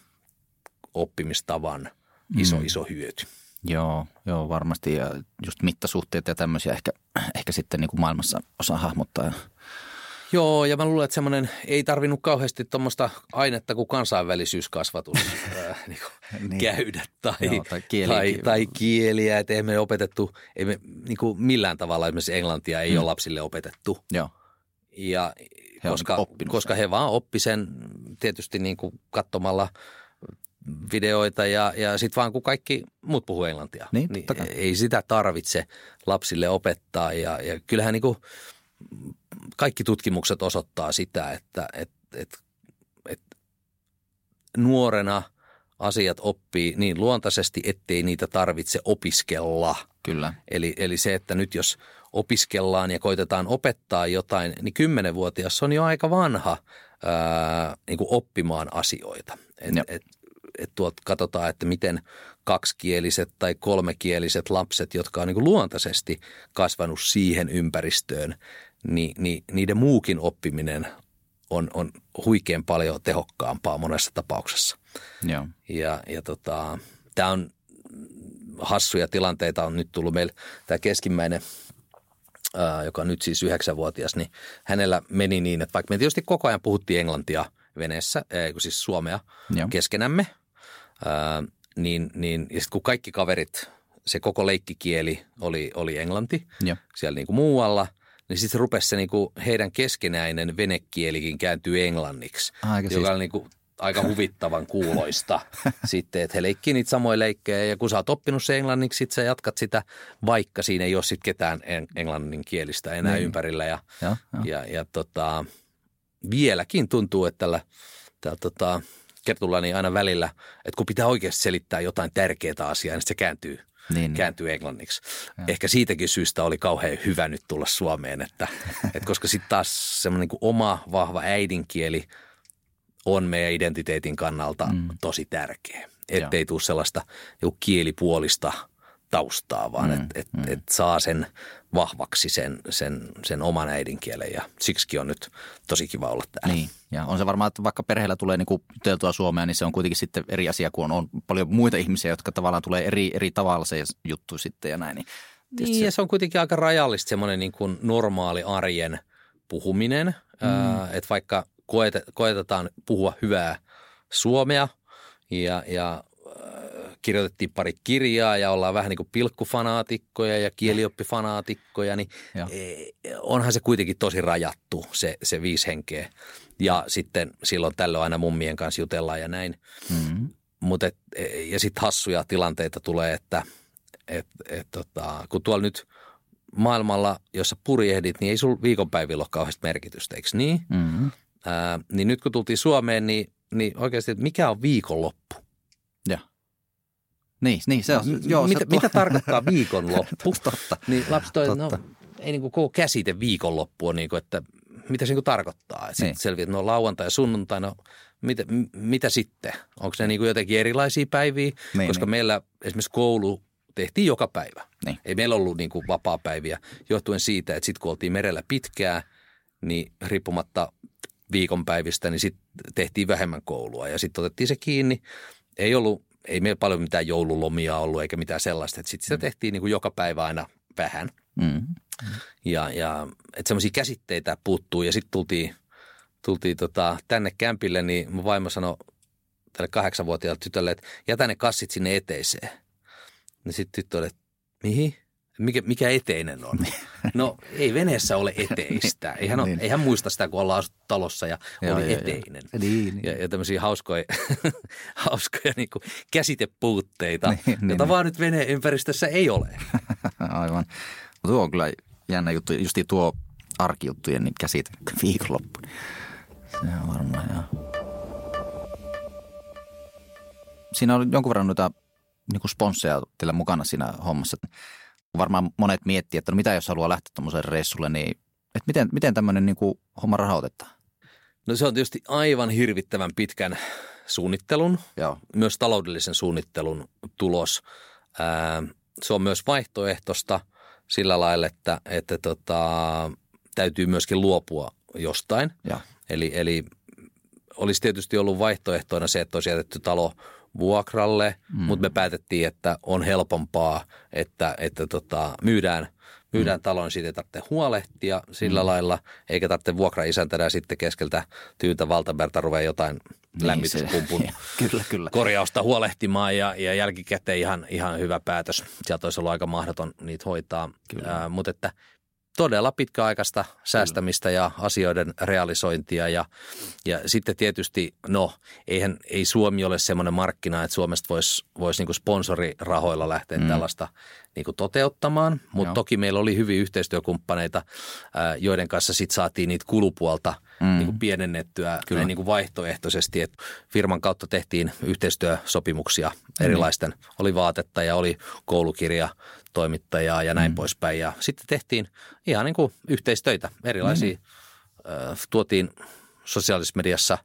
oppimistavan iso, mm. iso hyöty. Joo, joo, varmasti. Ja just mittasuhteet ja tämmöisiä ehkä, ehkä sitten niin kuin maailmassa osaa hahmottaa. Joo, ja mä luulen, että semmoinen ei tarvinnut kauheasti tuommoista ainetta kuin kansainvälisyyskasvatus <laughs> äh, niin kuin niin. käydä tai, Joo, tai, kieli, tai, tai kieliä. Että emme opetettu, ei me, niin kuin millään tavalla esimerkiksi englantia ei mm. ole lapsille opetettu. Joo. Ja he koska, koska he vaan oppi sen tietysti niin kuin katsomalla – videoita ja, ja sitten vaan kun kaikki muut puhuu englantia, niin, niin ei sitä tarvitse lapsille opettaa. Ja, ja kyllähän niin kuin kaikki tutkimukset osoittaa sitä, että et, et, et nuorena asiat oppii niin luontaisesti, ettei niitä tarvitse opiskella. Kyllä. Eli, eli se, että nyt jos opiskellaan ja koitetaan opettaa jotain, niin kymmenenvuotias on jo aika vanha ää, niin kuin oppimaan asioita. Et, et, että tuolta katsotaan, että miten kaksikieliset tai kolmekieliset lapset, jotka on niin luontaisesti kasvanut siihen ympäristöön, niin, niin niiden muukin oppiminen on, on huikean paljon tehokkaampaa monessa tapauksessa. Joo. Ja, ja tota, tämä on hassuja tilanteita on nyt tullut meillä tämä keskimmäinen joka on nyt siis yhdeksänvuotias, niin hänellä meni niin, että vaikka me tietysti koko ajan puhuttiin englantia veneessä, siis suomea Joo. keskenämme, Ää, niin, niin, ja sitten kun kaikki kaverit, se koko leikkikieli oli, oli englanti ja. siellä niin kuin muualla, niin sitten rupesi se niin kuin heidän keskenäinen venekielikin kääntyy englanniksi, aika joka siis. on niin kuin aika huvittavan kuuloista <laughs> sitten, että he leikkii niitä samoja leikkejä ja kun sä oot oppinut se englanniksi, sit sä jatkat sitä, vaikka siinä ei ole sitten ketään englanninkielistä enää niin. ympärillä ja, ja, ja. ja, ja tota, vieläkin tuntuu, että tällä, tällä tota, Kertullani aina välillä, että kun pitää oikeasti selittää jotain tärkeää asiaa, niin se kääntyy, niin, niin. kääntyy englanniksi. Ja. Ehkä siitäkin syystä oli kauhean hyvä nyt tulla Suomeen, että, <laughs> että koska sitten taas semmoinen niin oma vahva äidinkieli on meidän identiteetin kannalta mm. tosi tärkeä. Ettei tule sellaista kielipuolista – taustaa, vaan mm, että et, mm. et saa sen vahvaksi sen, sen, sen oman äidinkielen ja siksi on nyt tosi kiva olla täällä. Niin, ja on se varmaan, että vaikka perheellä tulee niin teltua Suomea, niin se on kuitenkin sitten eri asia, kun on, on paljon muita ihmisiä, jotka tavallaan tulee eri, eri tavalla se juttu sitten ja näin. Niin, niin se... ja se on kuitenkin aika rajallista semmoinen niin kuin normaali arjen puhuminen, mm. että vaikka koet, koetetaan puhua hyvää suomea ja, ja kirjoitettiin pari kirjaa ja ollaan vähän niin kuin pilkkufanaatikkoja ja kielioppifanaatikkoja, niin Joo. E, onhan se kuitenkin tosi rajattu se, se viisi henkeä. Ja sitten silloin tällöin aina mummien kanssa jutellaan ja näin. Mm-hmm. Mut et, e, ja sitten hassuja tilanteita tulee, että et, et, tota, kun tuolla nyt maailmalla, jossa purjehdit, niin ei sulla viikonpäivillä ole kauheasti merkitystä, eikö niin? Mm-hmm. Ää, niin nyt kun tultiin Suomeen, niin, niin oikeasti, että mikä on viikonloppu? Niin, niin se on. Joo, mitä, se mitä tarkoittaa viikonloppu? <laughs> Totta. Niin lapsi toi, no, ei niin kuin koko käsite viikonloppu on niin kuin, että mitä se niin kuin tarkoittaa. Että niin. sitten selviää, että no lauantai ja sunnuntai, no mitä, mitä sitten? Onko ne niin kuin jotenkin erilaisia päiviä? Niin, Koska niin. meillä esimerkiksi koulu tehtiin joka päivä. Niin. Ei meillä ollut niin kuin vapaa-päiviä johtuen siitä, että sitten kun oltiin merellä pitkää, niin riippumatta viikonpäivistä, niin sitten tehtiin vähemmän koulua ja sitten otettiin se kiinni. Ei ollut ei meillä paljon mitään joululomia ollut eikä mitään sellaista. Sitten sitä mm. tehtiin niin kuin joka päivä aina vähän. Mm. Ja, ja että semmoisia käsitteitä puuttuu ja sitten tultiin, tultiin tota, tänne kämpille, niin mun vaimo sanoi tälle kahdeksanvuotiaalle tytölle, että jätä ne kassit sinne eteiseen. Niin sitten tyttö oli, että mihin? Mikä, mikä eteinen on? No ei veneessä ole eteistä. <laughs> Eihän, ole, Niin. eihän muista sitä, kun ollaan talossa ja Joo, oli joo, joo. eteinen. Niin, niin. Ja, ja tämmöisiä hauskoja, <laughs> hauskoja niin kuin käsitepuutteita, Niin, niin, joita niin. vaan nyt veneympäristössä ei ole. <laughs> Aivan. No tuo on kyllä jännä juttu, justi tuo arkijuttujen niin käsite viikonloppu. Se on varmaan, joo. Siinä on jonkun verran noita niin kuin sponsseja teillä mukana siinä hommassa. Varmaan monet miettii, että no mitä jos haluaa lähteä tuommoiselle reissulle, niin että miten, miten tämmöinen niin kuin homma rahoitetaan? No se on tietysti aivan hirvittävän pitkän suunnittelun, Joo. myös taloudellisen suunnittelun tulos. Ää, se on myös vaihtoehtoista sillä lailla, että, että tota, täytyy myöskin luopua jostain. Eli, eli olisi tietysti ollut vaihtoehtoina se, että olisi jätetty talo vuokralle, mm. mutta me päätettiin, että on helpompaa, että, että tota, myydään, myydään mm. talon, siitä ei tarvitse huolehtia sillä mm. lailla, eikä tarvitse vuokraisäntänä sitten keskeltä tyyntä valtamerta ruvea jotain Niin, lämmityspumpun <laughs> kyllä, kyllä. korjausta huolehtimaan ja, ja jälkikäteen ihan, ihan hyvä päätös. Sieltä olisi ollut aika mahdoton niitä hoitaa, Ää, mutta että todella pitkäaikaista säästämistä ja asioiden realisointia ja, ja sitten tietysti, no eihän, ei Suomi ole semmoinen markkina, että Suomesta voisi vois niinku sponsorirahoilla lähteä mm. tällaista niinku toteuttamaan, mutta toki meillä oli hyviä yhteistyökumppaneita, joiden kanssa sitten saatiin niitä kulupuolta mm. niinku pienennettyä Kyllä. näin niinku vaihtoehtoisesti, että firman kautta tehtiin yhteistyösopimuksia erilaisten, oli vaatetta ja oli koulukirja toimittajaa ja näin mm. poispäin. Ja sitten tehtiin ihan niin kuin yhteistöitä, erilaisia. Mm. tuotiin sosiaalisessa mediassa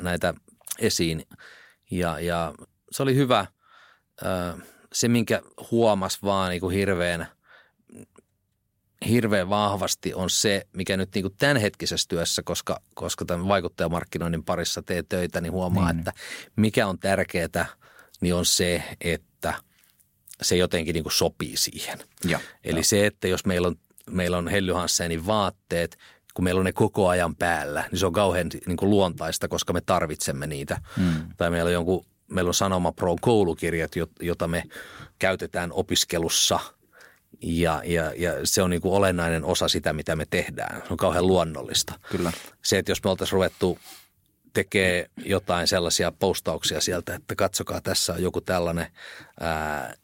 näitä esiin ja, ja se oli hyvä. Ö, se, minkä huomas vaan niin kuin hirveän, hirveän vahvasti on se, mikä nyt niin kuin tämänhetkisessä työssä, koska, koska tämän vaikuttajamarkkinoinnin parissa tee töitä, niin huomaa, niin. että mikä on tärkeää, niin on se, että se jotenkin niin kuin sopii siihen. Joo. Eli se, että jos meillä on, meillä on Helly Hansenin vaatteet, kun meillä on ne koko ajan päällä, niin se on kauhean niin kuin luontaista, koska me tarvitsemme niitä. Mm. Tai meillä on jonkun, meillä on Sanoma Pro koulukirjat, jot- jota me käytetään opiskelussa ja, ja, ja se on niin kuin olennainen osa sitä, mitä me tehdään. Se on kauhean luonnollista. Kyllä. Se, että jos me oltaisiin ruvettu tekee jotain sellaisia postauksia sieltä, että katsokaa, tässä on joku tällainen, ää,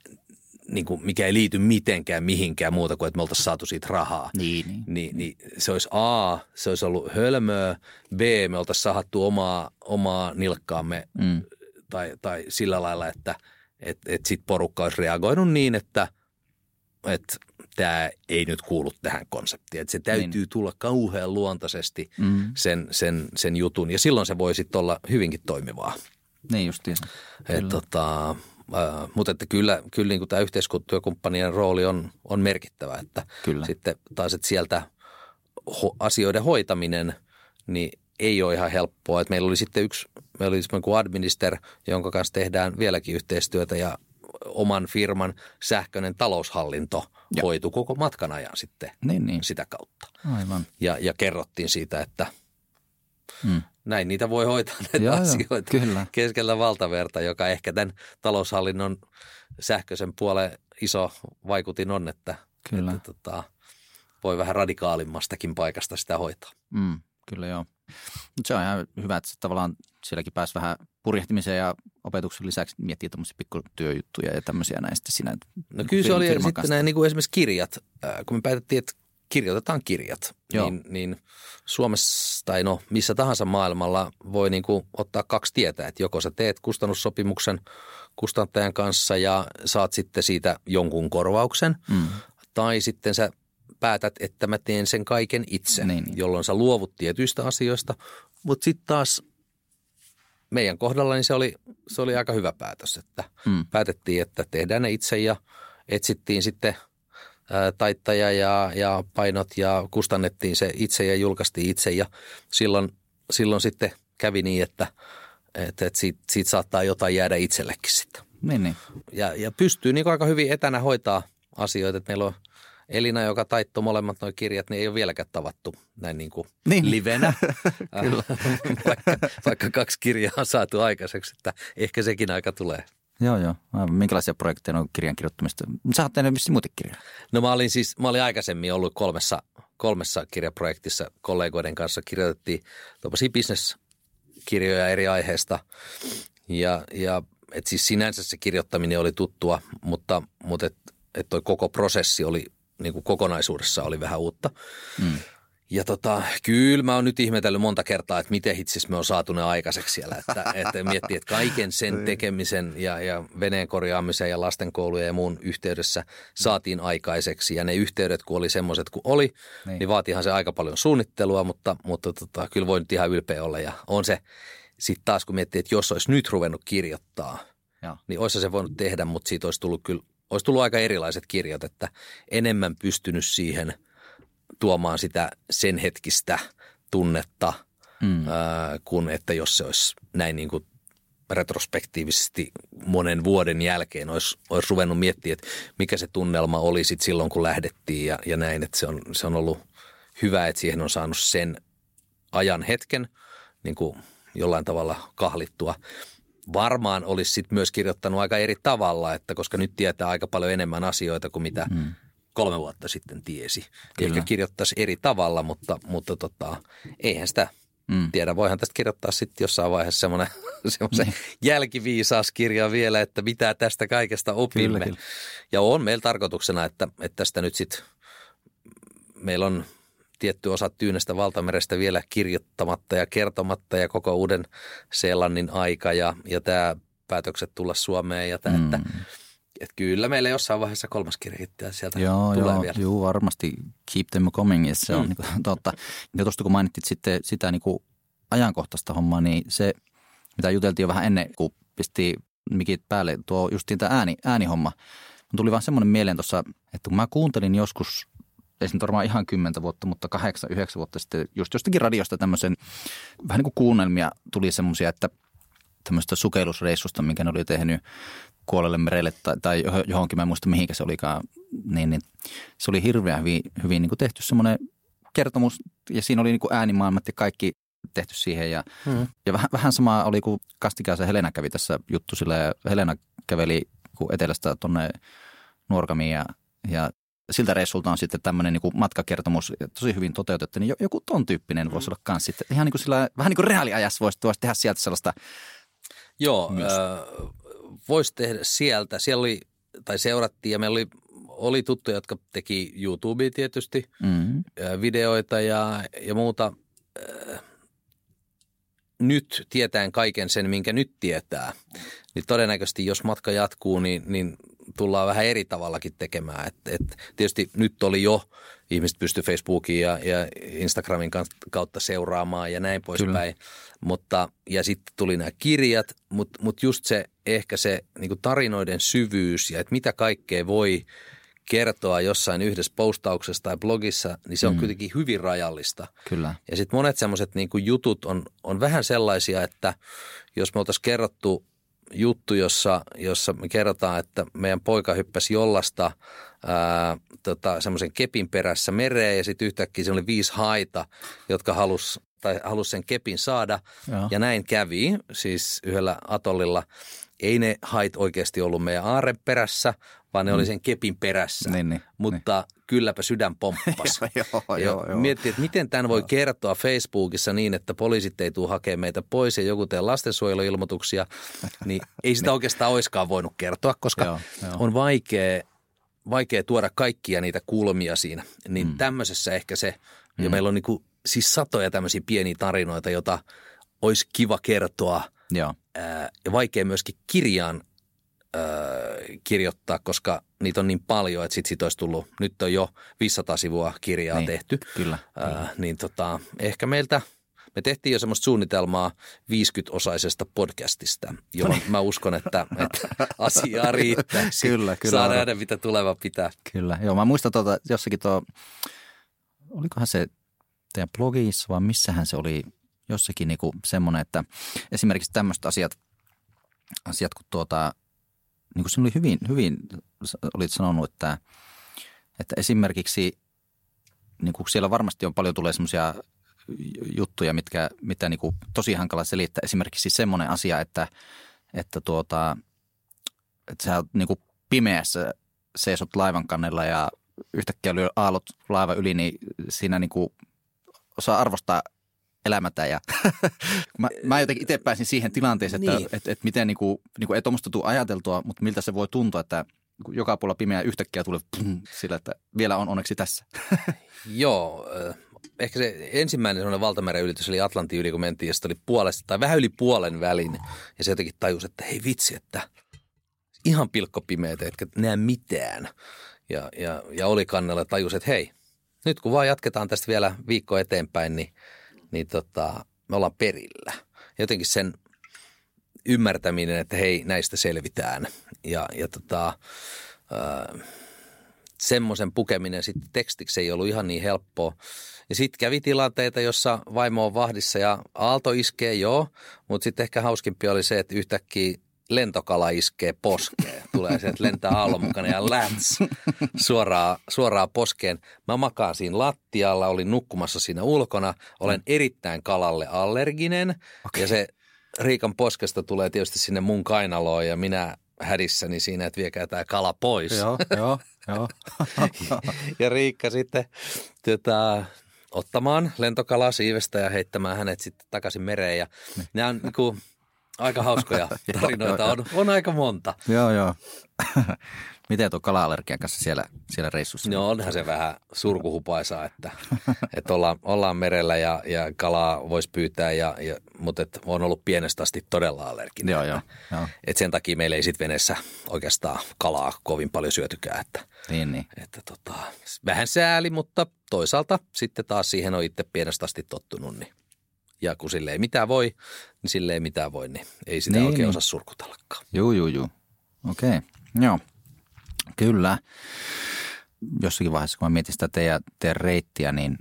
niin kuin, mikä ei liity mitenkään mihinkään muuta kuin, että me oltaisiin saatu siitä rahaa. Niin, niin. Niin, niin se olisi A, se olisi ollut hölmöä, B, me oltaisiin sahattu omaa, omaa nilkkaamme Mm. tai, tai sillä lailla, että et, et sit porukka olisi reagoinut niin, että et tämä ei nyt kuulu tähän konseptiin. Että se täytyy niin. tulla kauhean luontaisesti Mm. sen, sen, sen jutun ja silloin se voi sitten olla hyvinkin toimivaa. Niin justiinsa. Et tota, äh, mutta että kyllä, kyllä niin tämä yhteiskuntatyökumppanien rooli on, on merkittävä, että Kyllä. sitten taas, että sieltä ho, asioiden hoitaminen niin ei ole ihan helppoa. Et meillä oli sitten yksi, meillä oli kuin administer, jonka kanssa tehdään vieläkin yhteistyötä ja oman firman sähköinen taloushallinto Joo. hoitu koko matkan ajan sitten Niin, niin. sitä kautta. Aivan. Ja, ja kerrottiin siitä, että Mm. Näin niitä voi hoitaa näitä Joo, joo, asioita kyllä. keskellä valtaverta, joka ehkä tämän taloushallinnon sähköisen puolen iso vaikutin on, että, Kyllä. että tota, voi vähän radikaalimmastakin paikasta sitä hoitaa. Mm, kyllä joo. Mutta se on ihan hyvä, että tavallaan sielläkin pääsi vähän purjehtimiseen ja opetuksen lisäksi miettii tuommoisia pikkutyöjuttuja ja tämmöisiä näistä siinä. No kyllä se oli sitten nämä niin kuin esimerkiksi kirjat, kun me päätettiin, että kirjoitetaan kirjat, Joo. niin, niin Suomessa tai no missä tahansa maailmalla voi niin kuin ottaa kaksi tietä, että joko sä teet kustannussopimuksen kustantajan kanssa ja saat sitten siitä jonkun korvauksen, Mm. tai sitten sä päätät, että mä teen sen kaiken itse, Niin, niin. jolloin sä luovut tietyistä asioista, mutta sitten taas meidän kohdalla niin se oli, se oli aika hyvä päätös, että Mm. päätettiin, että tehdään ne itse ja etsittiin sitten taittaja ja, ja painot ja kustannettiin se itse ja julkaistiin itse ja silloin, silloin sitten kävi niin, että, että, että siitä, siitä saattaa jotain jäädä itsellekin sitten. Niin, niin. Ja, ja pystyy niin aika hyvin etänä hoitaa asioita, että meillä on Elina, joka taittoi molemmat nuo kirjat, niin ei ole vieläkään tavattu näin niin kuin Niin. livenä. <laughs> Kyllä. <laughs> vaikka, vaikka kaksi kirjaa on saatu aikaiseksi, että ehkä sekin aika tulee. Joo, joo. Aivan. Minkälaisia projekteja on kirjan kirjoittamista? Sä oot tehnyt vissiin muita kirjoja. No mä olin siis, mä olin aikaisemmin ollut kolmessa, kolmessa kirjaprojektissa kollegoiden kanssa. Kirjoitettiin tuollaisia bisneskirjoja eri aiheista. Ja, ja et siis sinänsä se kirjoittaminen oli tuttua, mutta, mutta et, et toi koko prosessi oli niin kuin kokonaisuudessa oli vähän uutta. Mm. Ja tota, kyllä mä oon nyt ihmetellyt monta kertaa, että miten hitsis me on saatu ne aikaiseksi siellä. Että, <laughs> että miettii, että kaiken sen tekemisen ja, ja veneen korjaamisen ja lastenkoulujen ja muun yhteydessä saatiin aikaiseksi. Ja ne yhteydet, kun oli semmoiset kuin oli, niin, Niin. niin vaatihan se aika paljon suunnittelua, mutta, mutta tota, kyllä voi nyt ihan ylpeä olla. Ja on se sitten taas, kun miettii, että jos olisi nyt ruvennut kirjoittaa, Joo. niin olisi se voinut tehdä, mutta siitä olisi tullut kyllä, olisi tullut aika erilaiset kirjat, että enemmän pystynyt siihen tuomaan sitä sen hetkistä tunnetta, Mm. ää, kun että jos se olisi näin niin kuin retrospektiivisesti monen vuoden jälkeen olisi, olisi ruvennut miettimään, että mikä se tunnelma oli sit silloin, kun lähdettiin ja, ja näin, että se on, se on ollut hyvä, että siihen on saanut sen ajan hetken niin kuin jollain tavalla kahlittua. Varmaan olisi sit myös kirjoittanut aika eri tavalla, että koska nyt tietää aika paljon enemmän asioita kuin mitä Mm. Kolme vuotta sitten tiesi. Kyllä. Ehkä kirjoittaisi eri tavalla, mutta, mutta tota, eihän sitä Mm. tiedä. Voihan tästä kirjoittaa sitten jossain vaiheessa semmoinen, <laughs> semmoisen jälkiviisauskirja vielä, että mitä tästä kaikesta opimme. Kyllä, kyllä. Ja on meillä tarkoituksena, että, että tästä nyt sitten meillä on tietty osa Tyynestä valtamerestä vielä kirjoittamatta ja kertomatta ja koko uuden Seelannin aika ja, ja tämä päätökset tulla Suomeen ja tämä, mm. että, että kyllä meillä jossain vaiheessa kolmas kirja sieltä Joo, tulee joo, vielä. joo, varmasti keep them coming, se on Mm. niin kuin, <laughs> totta. Ja tuosta kun mainitsit sitten sitä niin kuin ajankohtaista hommaa, niin se, mitä juteltiin jo vähän ennen, kun pisti mikit päälle, tuo justiin tämä ääni, äänihomma. Mun tuli vaan semmoinen mieleen tuossa, että kun mä kuuntelin joskus, ei se varmaan ihan kymmentä vuotta, mutta kahdeksan, yhdeksän vuotta sitten just jostakin radiosta tämmöisen, vähän niin kuin kuunnelmia tuli semmoisia, että tämmöistä sukellusreissusta, minkä ne oli tehnyt Kuolelle merelle tai, tai johon- johonkin, mä en muista mihinkä se olikaan, niin, niin se oli hirveän hyvin, hyvin niin kuin tehty semmoinen kertomus ja siinä oli niin kuin äänimaailmat ja kaikki tehty siihen ja, Mm. ja vähän, vähän sama oli kuin Kastikäisen Helena kävi tässä juttu sillä ja Helena käveli kun etelästä tuonne Nuorgamiin ja, ja siltä reissulta on sitten tämmöinen niin kuin matkakertomus ja tosi hyvin toteutettu, niin jo- joku ton tyyppinen voisi olla kans sitten. Ihan niin kuin sillä, vähän niin kuin reaaliajassa voisi, voisi tehdä sieltä sellaista, Joo, Myös. äh, voisi tehdä sieltä. Siellä oli, tai seurattiin ja meillä oli, oli tuttuja, jotka teki YouTubea tietysti, mm, äh, videoita ja, ja muuta. Nyt tietäen kaiken sen, minkä nyt tietää, niin todennäköisesti jos matka jatkuu, niin, niin tullaan vähän eri tavallakin tekemään. Et, et tietysti nyt oli jo, ihmiset pysty Facebookin ja, ja Instagramin kautta seuraamaan ja näin poispäin. Mutta, ja sitten tuli nämä kirjat, mutta mut just se ehkä se niin tarinoiden syvyys ja että mitä kaikkea voi kertoa jossain yhdessä postauksessa tai blogissa, niin se on Mm. mm. kuitenkin hyvin rajallista. kyllä. Ja sitten monet semmoiset niin jutut on, on vähän sellaisia, että jos me oltaisiin kerrottu juttu, jossa, jossa me kerrotaan, että meidän poika hyppäsi jollasta ää, tota, semmoisen kepin perässä mereen ja sitten yhtäkkiä se oli viisi haita, jotka halus tai halusi sen kepin saada. Joo. Ja näin kävi, siis yhdellä atollilla. Ei ne hait oikeasti ollut meidän aaren perässä, vaan ne oli sen kepin perässä. Niin, niin, Mutta kylläpä sydän pomppasi. <laughs> joo, Ja Miettii, että miten tämän voi kertoa Facebookissa niin, että poliisit ei tule hakemaan meitä pois ja joku tee lastensuojeluilmoituksia, <laughs> niin ei sitä oikeastaan oiskaan voinut kertoa, koska Joo, joo. on vaikea, vaikea tuoda kaikkia niitä kulmia siinä. Niin Mm. mm. tämmöisessä ehkä se, ja Mm. meillä on niinku, siis satoja tämmöisiä pieniä tarinoita, joita olisi kiva kertoa Joo, ää, ja vaikea myöskin kirjaan kirjoittaa, koska niitä on niin paljon, että sit siitä olisi tullut, nyt on jo 500 sivua kirjaa Niin. niin. tehty. kyllä. Ää, niin tota, ehkä meiltä, me tehtiin jo semmoista suunnitelmaa 50-osaisesta podcastista, johon mä uskon, että, että asiaa riittäisi. Kyllä, kyllä. Saa nähdä, mitä tuleva pitää. Kyllä, joo. Mä muistan tuota, jossakin tuo, olikohan se teidän blogissa vai missähän se oli jossakin niinku semmoinen, että esimerkiksi tämmöiset asiat, asiat kun tuota, niin kuin oli hyvin, hyvin, olit sanonut, että että esimerkiksi niin kuin siellä varmasti on paljon tulee semmoisia juttuja, mitkä, mitä niin kuin tosi hankala selittää. Esimerkiksi semmoinen asia, että, että, tuota, että sä niin kuin pimeässä seisot laivan kannella ja yhtäkkiä lyö aallot laiva yli, niin siinä niin kuin osaa arvostaa elämätä. Ja <laughs> mä, mä jotenkin itse pääsin siihen tilanteeseen, että, niin. että, että, että miten niin kuin, niin kuin ei tuommoista tule ajateltua, mutta miltä se voi tuntua, että joka puolella pimeä yhtäkkiä tulee pum, sillä, että vielä on onneksi tässä. <laughs> Joo, ehkä se ensimmäinen sellainen valtameren ylitys oli Atlantin yli, kun mentiin ja oli puolesta tai vähän yli puolen välin. Ja se jotenkin tajusi, että hei vitsi, että ihan pilkkopimeitä, etkä näe mitään. Ja, ja, ja oli kannella tajus, että hei, nyt kun vaan jatketaan tästä vielä viikko eteenpäin, niin, niin tota, me ollaan perillä. Jotenkin sen ymmärtäminen, että hei, näistä selvitään. Ja, ja tota, semmoisen pukeminen sitten tekstiksi ei ollut ihan niin helppoa. Ja sitten kävi tilanteita, jossa vaimo on vahdissa ja aalto iskee, joo, mutta sitten ehkä hauskimpi oli se, että yhtäkkiä lentokala iskee poskeen. Tulee se, että lentää aallon mukana ja läts suoraan, suoraan poskeen. Mä makaan siinä lattialla, olin nukkumassa siinä ulkona. Olen erittäin kalalle allerginen okay. ja se Riikan poskesta tulee tietysti sinne mun kainaloon ja minä hädissäni siinä, että viekää tämä kala pois. Joo, joo, joo. <laughs> ja Riikka sitten tota, ottamaan lentokalaa siivestä ja heittämään hänet sitten takaisin mereen. Ja niin. nämä on niin kuin, aika hauskoja <laughs> tarinoita, on, on aika monta. Joo, joo. <laughs> Miten tuo kala-allergian kanssa siellä, siellä reissussa? No onhan se vähän surkuhupaisaa, että, <laughs> että ollaan, ollaan merellä ja, ja kalaa voisi pyytää, ja, ja, mutta et on ollut pienestä asti todella allerginen. Joo, joo, joo. Et sen takia meillä ei sitten veneessä oikeastaan kalaa kovin paljon syötykään. Että, niin, niin. Että tota, vähän sääli, mutta toisaalta sitten taas siihen on itse pienestä asti tottunut, niin ja kun sille ei mitään voi, niin sille ei mitään voi, niin ei sitä niin, oikein niin. osaa surkutellakaan. Joo, joo, joo. Okei, okay. joo. Kyllä. Jossakin vaiheessa, kun mä mietin sitä teidän, teidän reittiä, niin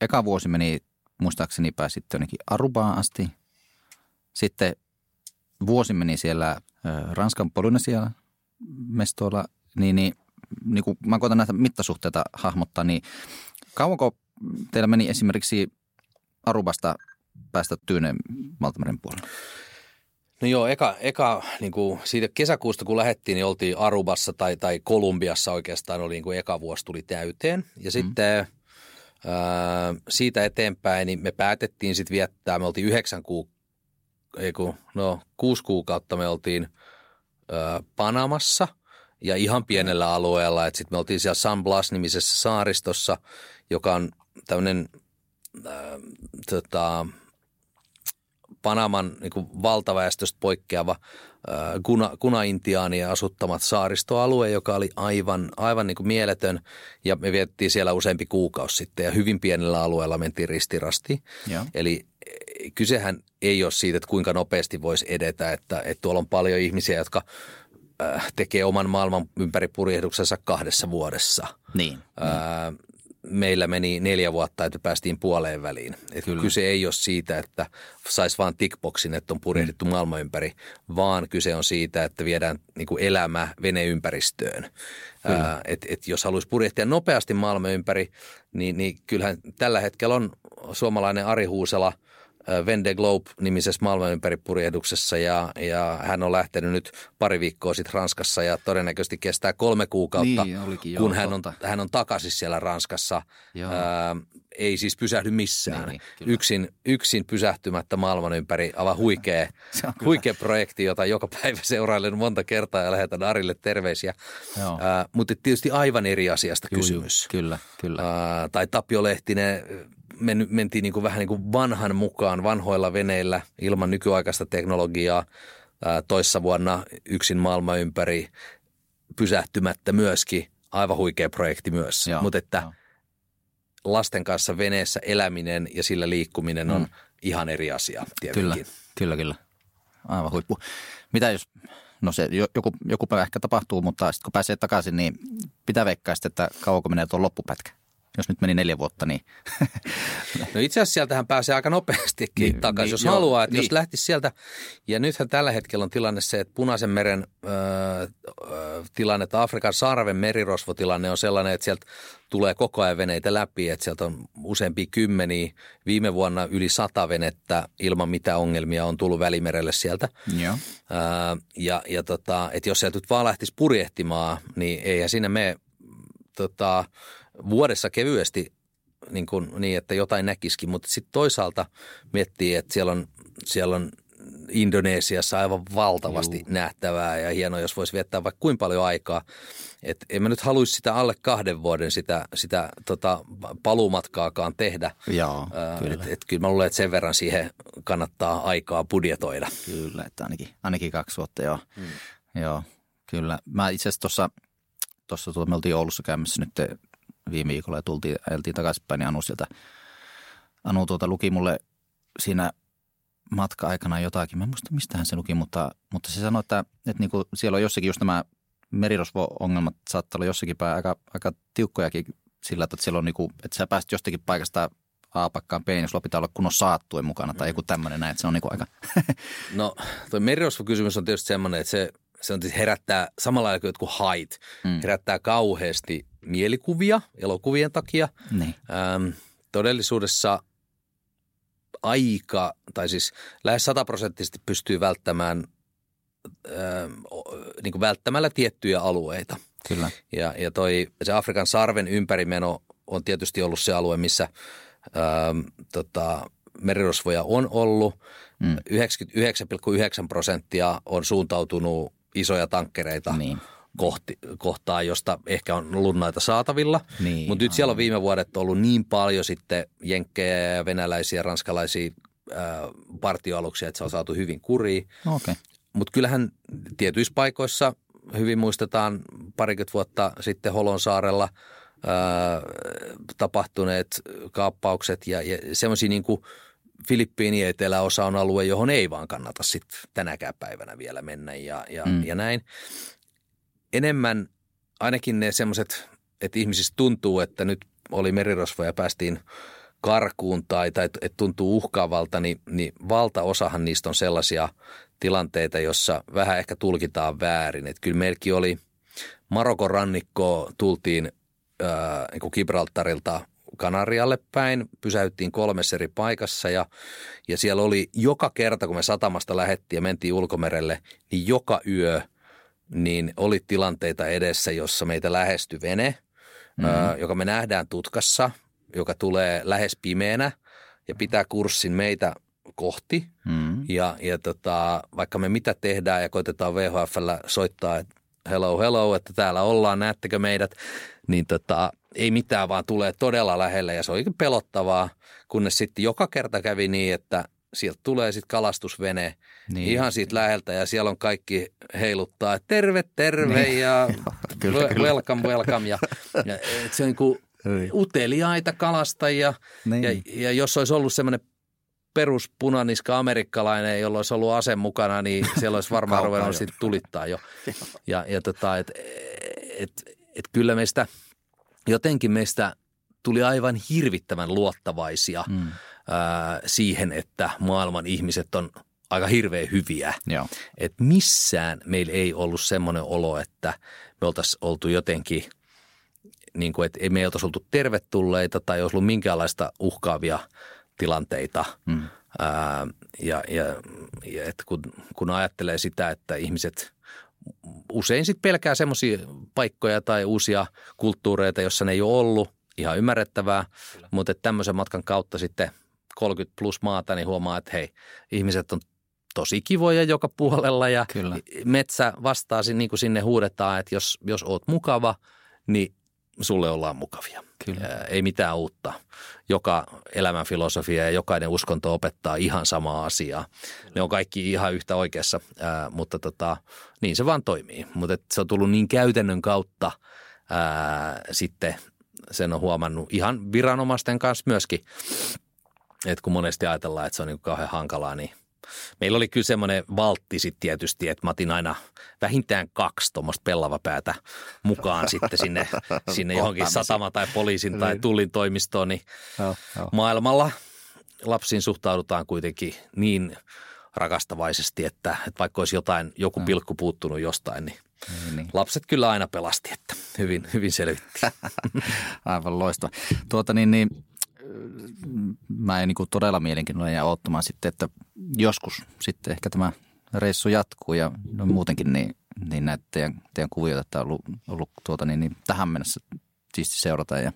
eka vuosi meni, muistaakseni pääsitte jonnekin Arubaan asti. Sitten vuosi meni siellä Ranskan Polynesia mestoilla, niin, niin, niin kun mä koitan näitä mittasuhteita hahmottaa, niin kauanko teillä meni esimerkiksi Arubasta päästä Tyyneen Valtameren puolelle? No joo, eka, eka niin kuin siitä kesäkuusta kun lähdettiin, niin oltiin Arubassa tai, tai Kolumbiassa oikeastaan oli niin kuin eka vuosi tuli täyteen. Ja mm. sitten ää, siitä eteenpäin niin me päätettiin sitten viettää, me oltiin yhdeksän kuukautta, ei kun, no kuusi kuukautta me oltiin ää, Panamassa ja ihan pienellä alueella. Sitten me oltiin siellä San Blas-nimisessä saaristossa, joka on tämmöinen – tota, Panaman niin kuin valtaväestöstä poikkeava äh, kuna, kuna-intiaanien asuttamat saaristoalue, joka oli aivan, aivan niin kuin mieletön. Ja me viettiin siellä useampi kuukausi sitten ja hyvin pienellä alueella mentiin ristirasti. Ja. Eli eh, kysehän ei ole siitä, että kuinka nopeasti voisi edetä, että, että tuolla on paljon ihmisiä, jotka äh, tekee oman maailman ympäripurjehduksensa kahdessa vuodessa. Niin. Äh, meillä meni neljä vuotta, että päästiin puoleen väliin. Et kyse ei ole siitä, että saisi vain tickboxin, että on purjehdittu mm. maailman ympäri, vaan kyse on siitä, että viedään niin kuin elämä veneympäristöön. Ää, et, et jos haluaisi purjehtia nopeasti maailman ympäri, niin, niin kyllähän tällä hetkellä on suomalainen Ari Huusela – Vende Globe-nimisessä maailmanympäripurjehduksessa ja, ja hän on lähtenyt nyt pari viikkoa sitten Ranskassa ja todennäköisesti kestää kolme kuukautta, niin, olikin, kun hän on, hän on takaisin siellä Ranskassa. Ää, ei siis pysähdy missään. Niin, niin, yksin, yksin pysähtymättä maailman ympäri, aivan huikea, <laughs> huikea projekti, jota joka päivä seurailen monta kertaa ja lähetän Arille terveisiä. Ää, mutta tietysti aivan eri asiasta Juu, kysymys. Kyllä, kyllä. Ää, tai Tapio Lehtinen men, mentiin niin kuin vähän niin kuin vanhan mukaan vanhoilla veneillä ilman nykyaikaista teknologiaa. Toissa vuonna yksin maailman ympäri pysähtymättä myöskin. Aivan huikea projekti myös. Mutta että joo. lasten kanssa veneessä eläminen ja sillä liikkuminen on mm. ihan eri asia tietenkin. Kyllä, kyllä, kyllä. Aivan huippu. Mitä jos, no se joku, joku päivä ehkä tapahtuu, mutta sitten kun pääsee takaisin, niin pitää veikkaa sitten, että kauanko menee tuon loppupätkä? Jos nyt meni neljä vuotta, niin... <laughs> no itse asiassa sieltähän pääsee aika nopeastikin niin, takaisin, niin, jos joo, haluaa. Että niin. Jos lähtisi sieltä, ja nythän tällä hetkellä on tilanne se, että Punaisen meren ö, ö, tilanne, että Afrikan sarven merirosvotilanne on sellainen, että sieltä tulee koko ajan veneitä läpi, että sieltä on useampia kymmeniä. Viime vuonna yli sata venettä ilman mitä ongelmia on tullut välimerelle sieltä. Joo. Ö, ja ja tota, että jos sieltä nyt vaan lähtisi purjehtimaan, niin eihän sinne me tota, vuodessa kevyesti niin, kuin, niin että jotain näkisikin, mutta sitten toisaalta miettii, että siellä on, siellä on Indonesiassa aivan valtavasti Juu. nähtävää ja hienoa, jos voisi viettää vaikka kuinka paljon aikaa. Et en mä nyt haluaisi sitä alle kahden vuoden sitä, sitä tota, paluumatkaakaan tehdä. Joo, kyllä. Et, et, kyllä mä luulen, että sen verran siihen kannattaa aikaa budjetoida. Kyllä, että ainakin, ainakin kaksi vuotta, joo. Hmm. Joo, kyllä. Mä itse asiassa tuossa, tuossa tuota, me oltiin Oulussa käymässä nyt viime viikolla ja tultiin, ajeltiin takaisinpäin, niin Anu sieltä, Anu tuota luki mulle siinä matka-aikana jotakin. Mä en muista, mistähän se luki, mutta, mutta se sanoi, että, että niin kuin siellä on jossakin just nämä merirosvo-ongelmat saattaa olla jossakin päin aika, aika tiukkojakin sillä, että siellä on niin kuin, että sä pääset jostakin paikasta A-pakkaan B, niin sulla pitää olla kunnon saattuen mukana tai joku tämmöinen näin, että se on niin kuin aika... <laughs> no, toi merirosvo-kysymys on tietysti semmoinen, että se, se on, herättää samalla lailla kuin jotkut hait, mm. herättää kauheasti mielikuvia elokuvien takia. Niin. Ähm, todellisuudessa aika, tai siis lähes sataprosenttisesti pystyy välttämään ähm, niin kuin välttämällä tiettyjä alueita. Kyllä. Ja, ja toi, se Afrikan sarven ympärimeno on tietysti ollut se alue, missä ähm, tota, merirosvoja on ollut. Mm. 99,9 prosenttia on suuntautunut isoja tankkereita niin kohti, kohtaa, josta ehkä on ollut näitä saatavilla. Niin, Mutta nyt siellä on viime vuodet ollut niin paljon sitten jenkkejä ja venäläisiä, ranskalaisia ää, partioaluksia, että se on saatu hyvin kuriin. Okay. Mutta kyllähän tietyissä paikoissa hyvin muistetaan parikymmentä vuotta sitten Holon saarella ää, tapahtuneet kaappaukset ja, ja semmoisia niin kuin Filippiinien eteläosa on alue, johon ei vaan kannata sitten tänäkään päivänä vielä mennä ja, ja, mm. ja näin enemmän ainakin ne semmoiset, että ihmisistä tuntuu, että nyt oli merirosvo ja päästiin karkuun tai, tai että tuntuu uhkaavalta, niin, niin valtaosahan niistä on sellaisia tilanteita, jossa vähän ehkä tulkitaan väärin. Että kyllä meilläkin oli Marokon rannikko tultiin ää, niin Gibraltarilta Kanarialle päin, pysäyttiin kolmessa eri paikassa ja, ja siellä oli joka kerta, kun me satamasta lähettiin ja mentiin ulkomerelle, niin joka yö – niin oli tilanteita edessä, jossa meitä lähestyi vene, mm-hmm. joka me nähdään tutkassa, joka tulee lähes pimeänä ja pitää kurssin meitä kohti. Mm-hmm. Ja, ja tota, vaikka me mitä tehdään ja koitetaan VHFllä soittaa, että hello, hello, että täällä ollaan, näettekö meidät, niin tota, ei mitään, vaan tulee todella lähelle ja se oli pelottavaa, kunnes sitten joka kerta kävi niin, että sieltä tulee sitten kalastusvene niin. ihan siitä läheltä ja siellä on kaikki heiluttaa, että terve, terve niin. ja <laughs> kyllä, welcome, welcome. Ja, ja et se on niin niin. uteliaita kalastajia niin. ja, ja jos olisi ollut semmoinen peruspunaniska amerikkalainen, jolla olisi ollut ase mukana, niin siellä olisi varmaan ruvennut sitten tulittaa jo. <laughs> Ja, ja tota, et, et, et kyllä meistä, jotenkin meistä tuli aivan hirvittävän luottavaisia mm. Ää, siihen, että maailman ihmiset on aika hirveän hyviä. Joo. Et missään meillä ei ollut semmoinen olo, että me oltaisiin oltu jotenkin, niin kuin, että ei me oltaisi oltu tervetulleita tai olisi ollut minkäänlaista uhkaavia tilanteita. Mm. Ää, ja ja, ja että kun, kun ajattelee sitä, että ihmiset usein sitten pelkää semmoisia paikkoja tai uusia kulttuureita, jossa ne ei ole ollut – ihan ymmärrettävää, Kyllä. mutta tämmöisen matkan kautta sitten 30 plus maata, niin huomaa, että hei, ihmiset on tosi kivoja joka puolella ja Kyllä. metsä vastaa niin kuin sinne huudetaan, että jos, jos oot mukava, niin sulle ollaan mukavia. Kyllä. Ei mitään uutta. Joka elämänfilosofia ja jokainen uskonto opettaa ihan samaa asiaa. Kyllä. Ne on kaikki ihan yhtä oikeassa, ää, mutta tota, niin se vaan toimii. Mutta se on tullut niin käytännön kautta ää, sitten sen on huomannut ihan viranomaisten kanssa myöskin, että kun monesti ajatellaan, että se on niin kauhean hankalaa, niin meillä oli kyllä semmoinen valtti sitten tietysti, että mä otin aina vähintään kaksi tuommoista pellavapäätä mukaan sitten sinne, <laughs> sinne johonkin satama tai poliisin tai niin. tullin toimistoon, niin joo, joo. maailmalla lapsiin suhtaudutaan kuitenkin niin rakastavaisesti, että, että vaikka olisi jotain, joku pilkku puuttunut jostain, niin niin, niin. Lapset kyllä aina pelasti, että hyvin, hyvin selvitti. <laughs> Aivan loistava. Tuota niin, niin mä en niin todella mielenkiinnolla jää odottamaan sitten, että joskus sitten ehkä tämä reissu jatkuu ja no muutenkin niin, niin näitä teidän, teidän kuvioita, että on ollut, ollut tuota niin, niin tähän mennessä siisti seurata ja,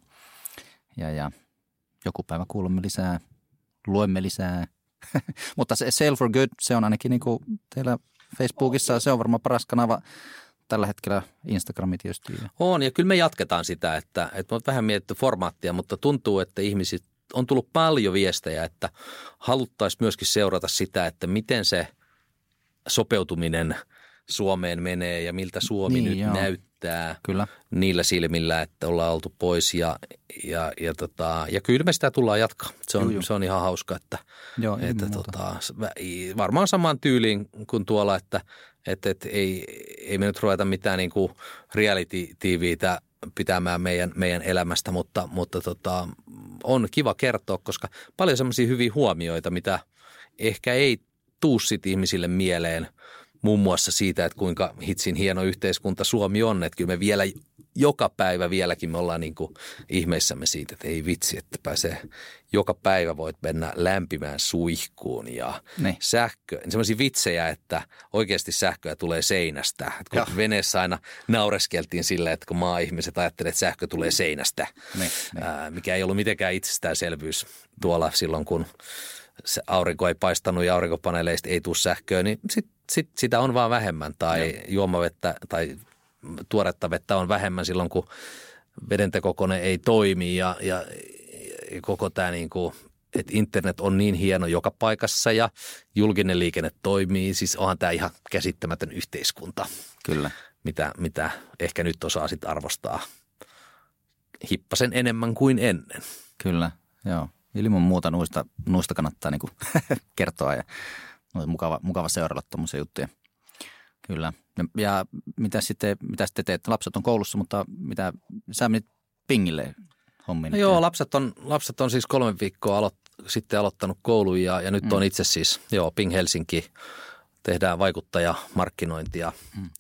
ja, ja joku päivä kuulemme lisää, luemme lisää. <laughs> Mutta se Sale for Good, se on ainakin niin kuin teillä Facebookissa, se on varmaan paras kanava tällä hetkellä Instagrami tietysti. On ja kyllä me jatketaan sitä, että, että me vähän mietitty formaattia, mutta tuntuu, että ihmiset on tullut paljon viestejä, että haluttaisiin myöskin seurata sitä, että miten se sopeutuminen Suomeen menee ja miltä Suomi niin, nyt joo. näyttää Kyllä. niillä silmillä, että ollaan oltu pois ja, ja, ja, tota, ja kyllä me sitä tullaan jatkaa. Se on, se on ihan hauska, että, joo, että tota, varmaan samaan tyyliin kuin tuolla, että, että, että ei, ei me nyt ruveta mitään niin kuin reality-tiiviitä pitämään meidän, meidän elämästä, mutta, mutta tota, on kiva kertoa, koska paljon semmoisia hyviä huomioita, mitä ehkä ei tuu sit ihmisille mieleen, muun muassa siitä, että kuinka hitsin hieno yhteiskunta Suomi on, että kyllä me vielä joka päivä vieläkin me ollaan niin kuin ihmeissämme siitä, että ei vitsi, että pääsee joka päivä voit mennä lämpimään suihkuun ja ne. sähkö, semmoisia vitsejä, että oikeasti sähköä tulee seinästä. Että kun ja. veneessä aina naureskeltiin sillä, että kun maa-ihmiset ajattelevat, että sähkö tulee seinästä, ne, ne. Ää, mikä ei ollut mitenkään itsestäänselvyys tuolla silloin, kun se aurinko ei paistanut ja aurinkopaneeleista ei tule sähköä, niin sit, sit, sitä on vaan vähemmän tai Joo. juomavettä tai tuoretta vettä on vähemmän silloin, kun vedentekokone ei toimi ja, ja, ja koko tämä niin kuin, että internet on niin hieno joka paikassa ja julkinen liikenne toimii. Siis onhan tämä ihan käsittämätön yhteiskunta. Kyllä. Mitä, mitä ehkä nyt osaa sitten arvostaa hippasen enemmän kuin ennen. Kyllä, joo. Ilman muuta nuista, nuista kannattaa niin <laughs> kertoa ja mukava, mukava seurata tuommoisia juttuja. Kyllä. Ja mitä sitten, mitä sitten teet? Lapset on koulussa, mutta mitä sä menit pingille hommiin? No joo, lapset on, lapset on siis kolme viikkoa aloit, sitten aloittanut koulun ja, ja nyt mm. on itse siis, joo, Ping Helsinki, tehdään vaikuttajamarkkinointia. Mm.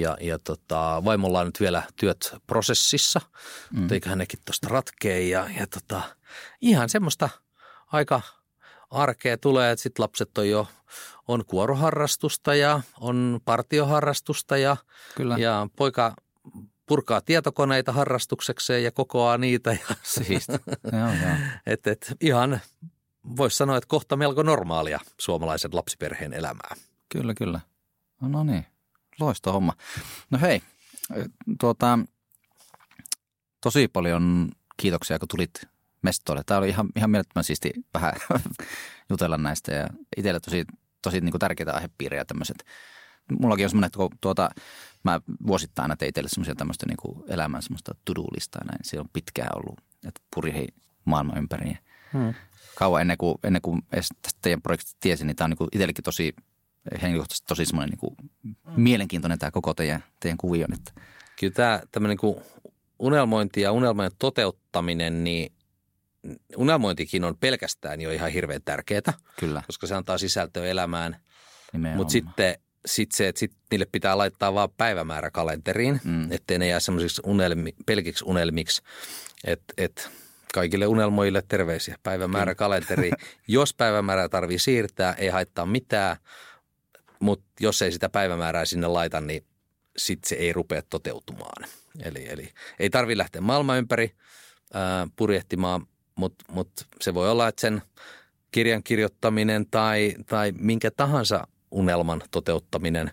Ja, ja tota, vaimolla on nyt vielä työt prosessissa, mm. mutta eiköhän nekin tuosta ratkee. Ja, ja tota, ihan semmoista aika arkea tulee, että sitten lapset on jo on kuoroharrastusta ja on partioharrastusta ja, Kyllä. ja poika purkaa tietokoneita harrastuksekseen ja kokoaa niitä. Ja <laughs> siis. Et, et, ihan voisi sanoa, että kohta melko normaalia suomalaisen lapsiperheen elämää. Kyllä, kyllä. No, no niin, loista homma. No hei, tuota, tosi paljon kiitoksia, kun tulit mestoille. Tämä oli ihan, ihan mielettömän siisti vähän <laughs> jutella näistä ja itselle tosi tosi niin kuin tärkeitä aihepiirejä tämmöiset. Mullakin on semmoinen, että kun tuota, mä vuosittain aina tein teille semmoisia tämmöistä niin kuin elämän semmoista to-do-listaa näin. Se on pitkään ollut, että purjehi maailman ympäri. Hmm. Kauan ennen kuin, ennen kuin tästä teidän projektista tiesin, niin tämä on niin itsellekin tosi henkilökohtaisesti tosi semmoinen niin kuin mielenkiintoinen tämä koko teidän, teidän kuvion. Että. Kyllä tämä tämmöinen niin kuin unelmointi ja unelmojen toteuttaminen, niin unelmointikin on pelkästään jo ihan hirveän tärkeää, Kyllä. koska se antaa sisältöä elämään. Mutta sitten sit se, että sit niille pitää laittaa vaan päivämäärä kalenteriin, mm. ettei ne jää semmoisiksi unelmi, pelkiksi unelmiksi, että et kaikille unelmoille terveisiä. Päivämäärä kalenteri. <laughs> Jos päivämäärää tarvii siirtää, ei haittaa mitään, mutta jos ei sitä päivämäärää sinne laita, niin sitten se ei rupea toteutumaan. Eli, eli ei tarvi lähteä maailman ympäri ää, purjehtimaan, mutta mut se voi olla, että sen kirjan kirjoittaminen tai, tai minkä tahansa unelman toteuttaminen,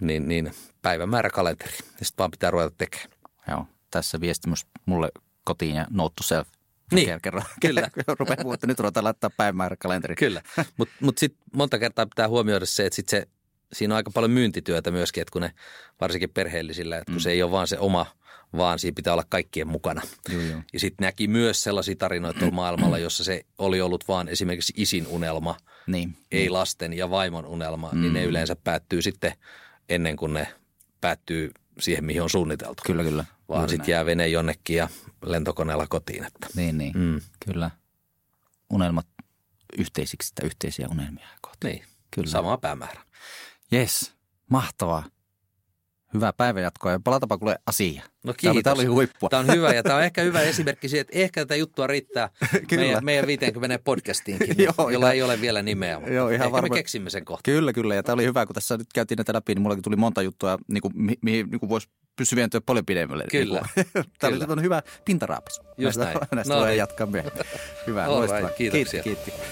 niin, niin päivämäärä kalenteri. Ja sitten vaan pitää ruveta tekemään. Joo, tässä viesti myös mulle kotiin ja note to self. Niin, kerran, kyllä. <laughs> Rupeaa puhua, että nyt ruvetaan laittaa päivämäärä kalenteri. Kyllä, mutta mut, mut sitten monta kertaa pitää huomioida se, että sit se, siinä on aika paljon myyntityötä myöskin, että kun ne varsinkin perheellisillä, että kun mm. se ei ole vaan se oma vaan siinä pitää olla kaikkien mukana. Joo, joo. Ja sitten näki myös sellaisia tarinoita tuolla maailmalla, jossa se oli ollut vaan esimerkiksi isin unelma, Niin. ei lasten ja vaimon unelma, mm. niin ne yleensä päättyy sitten ennen kuin ne päättyy siihen, mihin on suunniteltu. Kyllä, kyllä. Vaan sitten jää vene jonnekin ja lentokoneella kotiin. Että. Niin, niin. Mm. Kyllä. Unelmat yhteisiksi tai yhteisiä unelmia kohti. Niin, Kyllä. sama päämäärä. Yes, mahtavaa. Hyvää päivänjatkoa ja palatapa kuule asia. No oli, kiitos. tämä oli huippua. Tämä on hyvä ja tämä on ehkä hyvä esimerkki siitä, että ehkä tätä juttua riittää <laughs> Kyllä. meidän, meidän 50 podcastiinkin, <laughs> Joo, jolla ihan- ei ole vielä nimeä. Mutta Joo, ihan ehkä varma- me keksimme sen kohta. Kyllä, kyllä. Ja tämä oli hyvä, kun tässä nyt käytiin näitä läpi, niin mullakin tuli monta juttua, niin kuin, mi- mihin niin kuin voisi pysyä vientyä paljon pidemmälle. Kyllä. <laughs> Niin kuin, tämä oli Kyllä. semmoinen hyvä pintaraapas. Just näistä, näin. Näistä No voi niin. jatkaa myöhemmin. Hyvä, loistavaa. kiitoksia. Kiitti, kiitti.